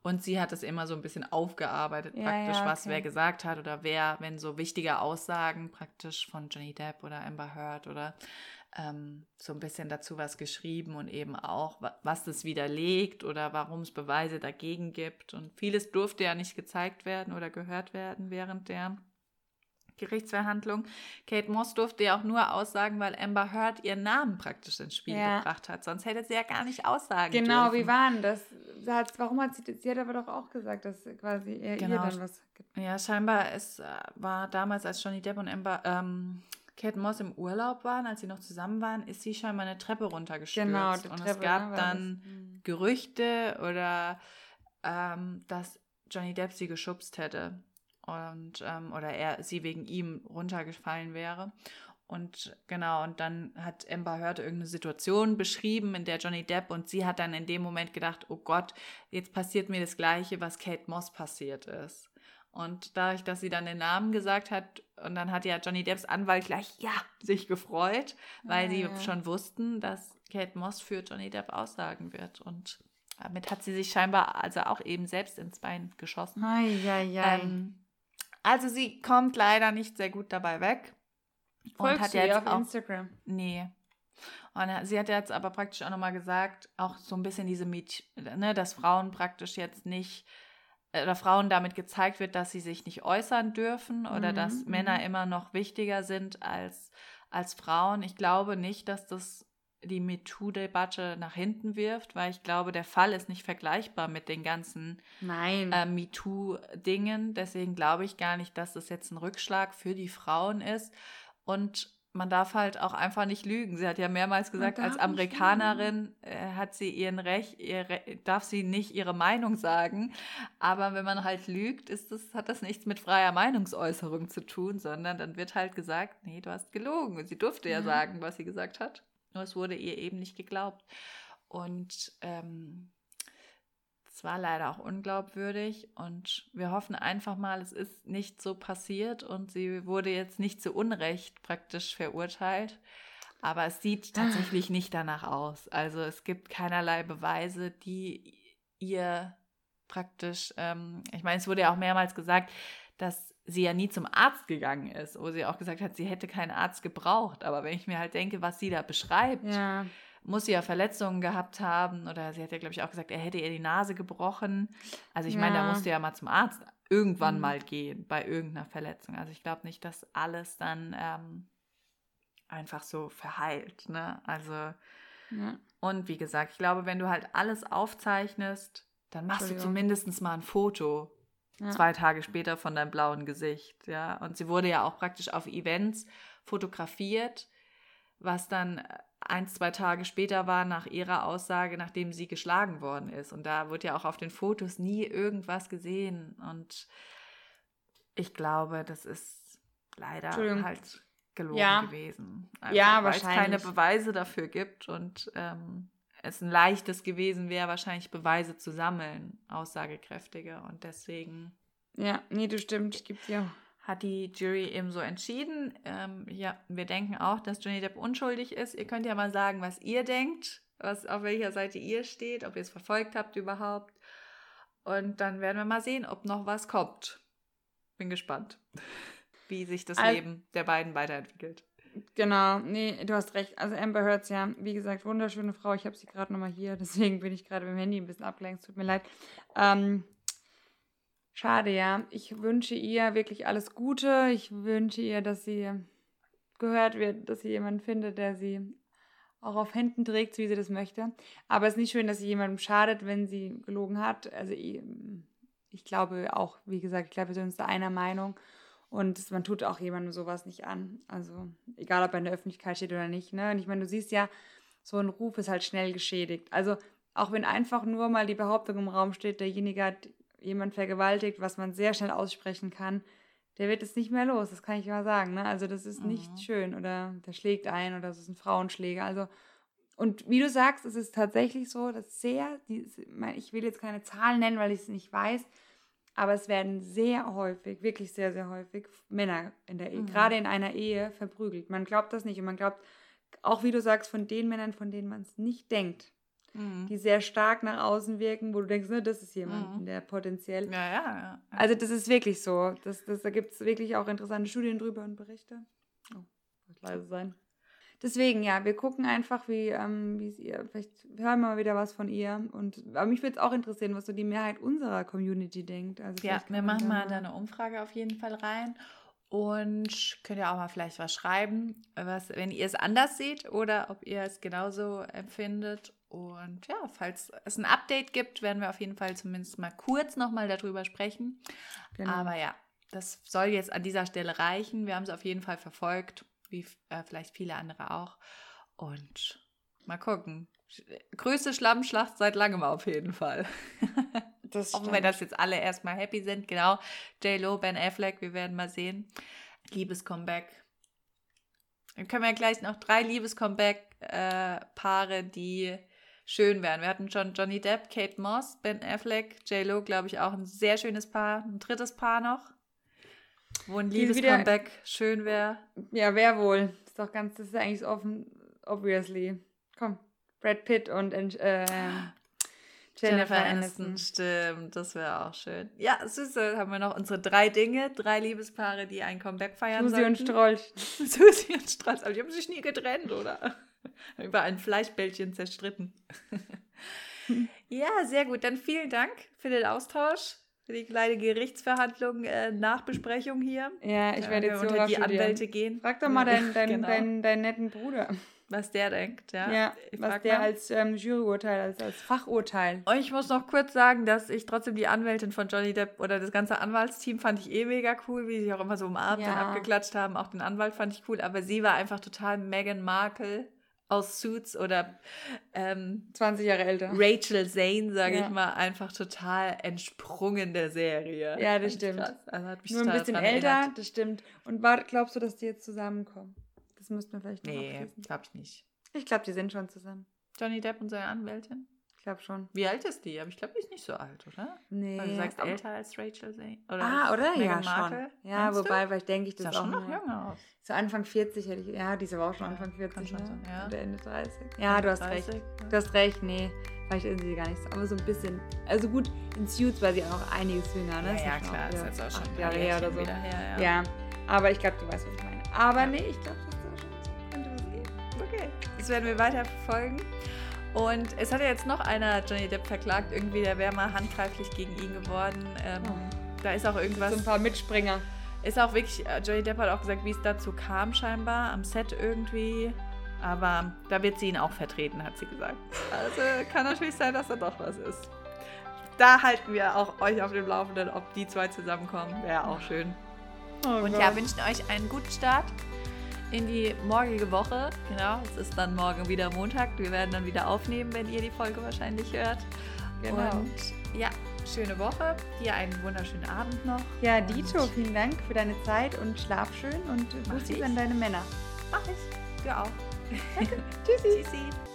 Und sie hat es immer so ein bisschen aufgearbeitet, ja, praktisch, ja, okay. was wer gesagt hat oder wer, wenn so wichtige Aussagen praktisch von Johnny Depp oder Amber Heard oder ähm, so ein bisschen dazu was geschrieben und eben auch, was das widerlegt oder warum es Beweise dagegen gibt. Und vieles durfte ja nicht gezeigt werden oder gehört werden während der Gerichtsverhandlung. Kate Moss durfte ja auch nur aussagen, weil Amber Heard ihren Namen praktisch ins Spiel ja. gebracht hat. Sonst hätte sie ja gar nicht aussagen Genau, dürfen. wie war denn das? Warum hat sie das? Sie hat aber doch auch gesagt, dass quasi er genau. ihr dann was gibt. Ja, scheinbar, es äh, war damals, als Johnny Depp und Amber ähm, Kate Moss im Urlaub waren, als sie noch zusammen waren, ist sie scheinbar eine Treppe runtergestürzt. Genau, die und Treppe, es gab ne, dann das, hm. Gerüchte oder ähm, dass Johnny Depp sie geschubst hätte und ähm, oder er sie wegen ihm runtergefallen wäre. Und genau, und dann hat Amber Heard irgendeine Situation beschrieben, in der Johnny Depp und sie hat dann in dem Moment gedacht, oh Gott, jetzt passiert mir das Gleiche, was Kate Moss passiert ist. Und dadurch, dass sie dann den Namen gesagt hat, und dann hat ja Johnny Depps Anwalt gleich ja sich gefreut, weil ja, sie schon wussten, dass Kate Moss für Johnny Depp aussagen wird. Und damit hat sie sich scheinbar also auch eben selbst ins Bein geschossen. Ei, ei, ei. Ähm, also sie kommt leider nicht sehr gut dabei weg. Folgst und hat jetzt auf auch, Instagram? Nee. Und sie hat jetzt aber praktisch auch nochmal gesagt, auch so ein bisschen diese Mädchen, ne, dass Frauen praktisch jetzt nicht oder Frauen damit gezeigt wird, dass sie sich nicht äußern dürfen oder mhm. dass Männer mhm. immer noch wichtiger sind als, als Frauen. Ich glaube nicht, dass das die MeToo-Debatte nach hinten wirft, weil ich glaube, der Fall ist nicht vergleichbar mit den ganzen äh, MeToo-Dingen. Deswegen glaube ich gar nicht, dass das jetzt ein Rückschlag für die Frauen ist. Und man darf halt auch einfach nicht lügen. Sie hat ja mehrmals gesagt, als Amerikanerin äh, hat sie ihren Recht, ihr darf sie nicht ihre Meinung sagen. Aber wenn man halt lügt, ist das, hat das nichts mit freier Meinungsäußerung zu tun, sondern dann wird halt gesagt, nee, du hast gelogen. Und sie durfte ja, ja sagen, was sie gesagt hat. Nur es wurde ihr eben nicht geglaubt. Und ähm, es war leider auch unglaubwürdig und wir hoffen einfach mal, es ist nicht so passiert und sie wurde jetzt nicht zu Unrecht praktisch verurteilt. Aber es sieht tatsächlich nicht danach aus. Also es gibt keinerlei Beweise, die ihr praktisch, ähm, ich meine, es wurde ja auch mehrmals gesagt, dass sie ja nie zum Arzt gegangen ist, wo sie auch gesagt hat, sie hätte keinen Arzt gebraucht. Aber wenn ich mir halt denke, was sie da beschreibt, ja muss sie ja Verletzungen gehabt haben oder sie hat ja, glaube ich, auch gesagt, er hätte ihr die Nase gebrochen. Also ich ja. meine, da musste ja mal zum Arzt. irgendwann Mhm. mal gehen bei irgendeiner Verletzung. Also ich glaube nicht, dass alles dann ähm, einfach so verheilt. Ne? Also Ja. und wie gesagt, ich glaube, wenn du halt alles aufzeichnest, dann machst du zumindest mal ein Foto Ja. zwei Tage später von deinem blauen Gesicht, ja. Und sie wurde ja auch praktisch auf Events fotografiert, was dann äh, ein, zwei Tage später war nach ihrer Aussage, nachdem sie geschlagen worden ist. Und da wird ja auch auf den Fotos nie irgendwas gesehen. Und ich glaube, das ist leider halt gelogen Ja. gewesen. Ja, weil es keine. Beweise dafür gibt und ähm, es ein leichtes gewesen wäre, wahrscheinlich Beweise zu sammeln, aussagekräftige. Und deswegen ja, nee, du stimmt. Ich gebe dir. Hat die Jury eben so entschieden. Ähm, ja, wir denken auch, dass Johnny Depp unschuldig ist. Ihr könnt ja mal sagen, was ihr denkt, was, auf welcher Seite ihr steht, ob ihr es verfolgt habt überhaupt. Und dann werden wir mal sehen, ob noch was kommt. Bin gespannt, wie sich das Al- Leben der beiden weiterentwickelt. Genau, nee, du hast recht. Also Amber Heard's ja, wie gesagt, wunderschöne Frau. Ich habe sie gerade nochmal hier, deswegen bin ich gerade mit dem Handy ein bisschen abgelenkt. Tut mir leid. Ähm, schade, ja. Ich wünsche ihr wirklich alles Gute. Ich wünsche ihr, dass sie gehört wird, dass sie jemanden findet, der sie auch auf Händen trägt, wie sie das möchte. Aber es ist nicht schön, dass sie jemandem schadet, wenn sie gelogen hat. Also ich, ich glaube auch, wie gesagt, ich glaube, wir sind uns da einer Meinung. Und man tut auch jemandem sowas nicht an. Also, egal ob er in der Öffentlichkeit steht oder nicht. Ne? Und ich meine, du siehst ja, so ein Ruf ist halt schnell geschädigt. Also, auch wenn einfach nur mal die Behauptung im Raum steht, derjenige hat jemand vergewaltigt, was man sehr schnell aussprechen kann, der wird es nicht mehr los. Das kann ich mal sagen. Ne? Also, das ist nicht Mhm. schön. Oder der schlägt ein oder es ist ein Frauenschläger. Also, und wie du sagst, es ist tatsächlich so, dass sehr, die, ich will jetzt keine Zahlen nennen, weil ich es nicht weiß, aber es werden sehr häufig, wirklich sehr, sehr häufig Männer in der Ehe, Mhm. gerade in einer Ehe, verprügelt. Man glaubt das nicht und man glaubt, auch wie du sagst, von den Männern, von denen man es nicht denkt, Mhm. die sehr stark nach außen wirken, wo du denkst, ne, das ist jemand, Mhm. der potenziell. Ja, ja, ja. ja. Also das ist wirklich so. Das, das, da gibt es wirklich auch interessante Studien drüber und Berichte. Oh, wird leise sein. Deswegen, ja, wir gucken einfach, wie ähm, wie es ihr, vielleicht hören wir mal wieder was von ihr. Und, aber mich würde es auch interessieren, was so die Mehrheit unserer Community denkt. Also Ja, wir machen mal da eine Umfrage auf jeden Fall rein. Und könnt ihr auch mal vielleicht was schreiben, was, wenn ihr es anders seht oder ob ihr es genauso empfindet. Und ja, falls es ein Update gibt, werden wir auf jeden Fall zumindest mal kurz nochmal darüber sprechen. Genau. Aber ja, das soll jetzt an dieser Stelle reichen. Wir haben es auf jeden Fall verfolgt, wie äh, vielleicht viele andere auch. Und mal gucken. Größte Schlammschlacht seit langem auf jeden Fall. das Auch wenn das jetzt alle erstmal happy sind, genau. J-Lo, Ben Affleck, wir werden mal sehen. Liebes-Comeback. Dann können wir gleich noch drei Liebes-Comeback-Paare, die schön wären. Wir hatten schon Johnny Depp, Kate Moss, Ben Affleck, J-Lo, glaube ich, auch ein sehr schönes Paar. Ein drittes Paar noch, wo ein Liebes-Comeback schön wäre. Ja, wer wohl? Ist doch ganz, das ist eigentlich so offen, obviously. Komm, Brad Pitt und äh, Jennifer, Aniston. Stimmt, das wäre auch schön. Ja, süße, haben wir noch unsere drei Dinge, drei Liebespaare, die ein Comeback feiern Susi und sollten. Strolch. Susi und Strolch, aber die haben sich nie getrennt, oder? Über ein Fleischbällchen zerstritten. ja, sehr gut. Dann vielen Dank für den Austausch, für die kleine Gerichtsverhandlung, äh, Nachbesprechung hier. Ja, ich werde jetzt so unter die studieren. Anwälte gehen. Frag doch mal deinen, deinen, Genau. deinen, deinen netten Bruder. Was der denkt, ja. Ja, was der mal. als ähm, Juryurteil, als, als Fachurteil. Und ich muss noch kurz sagen, dass ich trotzdem die Anwältin von Johnny Depp oder das ganze Anwaltsteam fand ich eh mega cool, wie sie auch immer so umarmt und Ja. abgeklatscht haben. Auch den Anwalt fand ich cool, aber sie war einfach total Meghan Markle aus Suits oder ähm, 20 Jahre älter. Rachel Zane, sage Ja. ich mal, einfach total entsprungen der Serie. Ja, das stimmt. Also hat mich Nur ein bisschen älter, erinnert. das stimmt. Und war, glaubst du, dass die jetzt zusammenkommen? Das müssten wir vielleicht noch Nee, glaube ich nicht. Ich glaube, die sind schon zusammen. Johnny Depp und seine Anwältin? Ich glaube schon. Wie alt ist die? Aber ich glaube, die ist nicht so alt, oder? Nee. Weil du sagst älter als Rachel Zane. Ah, als oder? Ja, Meghan schon. Markle. Ja, Meinst du? wobei, vielleicht denke ich das ja auch schon noch jünger aus. So Anfang 40 hätte ich. Ja, die ist aber auch schon Ja, Anfang kann 40. schon ne? sein, ja. Oder Ende 30. Ja, du hast 30, recht. ja. Du hast recht, nee. Vielleicht ist sie gar nicht so. Aber so ein bisschen. Also gut, in Suits war sie auch noch einiges jünger, ne? Ja, Ist ja, schon klar, das ist jetzt auch schon Jahre her oder so. wieder her, ja. Ja, aber ich glaube, du weißt, was ich meine. Aber Ja. nee, ich glaube, dass da schon könnte was geben. Okay, das werden wir weiter verfolgen. Und es hat ja jetzt noch einer Johnny Depp verklagt, irgendwie, der wäre mal handgreiflich gegen ihn geworden. Ähm, Oh. da ist auch irgendwas. So ein paar Mitspringer. Ist auch wirklich, äh, Johnny Depp hat auch gesagt, wie es dazu kam, scheinbar, am Set irgendwie. Aber da wird sie ihn auch vertreten, hat sie gesagt. Also kann natürlich sein, dass da doch was ist. Da halten wir auch euch auf dem Laufenden, ob die zwei zusammenkommen. Wäre auch schön. Oh Und ja, wünschen euch einen guten Start in die morgige Woche. Genau, es ist dann morgen wieder Montag. Wir werden dann wieder aufnehmen, wenn ihr die Folge wahrscheinlich hört. Genau. Und ja, schöne Woche. Dir einen wunderschönen Abend noch. Ja, Dito, vielen Dank für deine Zeit und schlaf schön und Mach Bussi ich. an deine Männer. Mach ich. Du auch. Tschüssi. Tschüssi.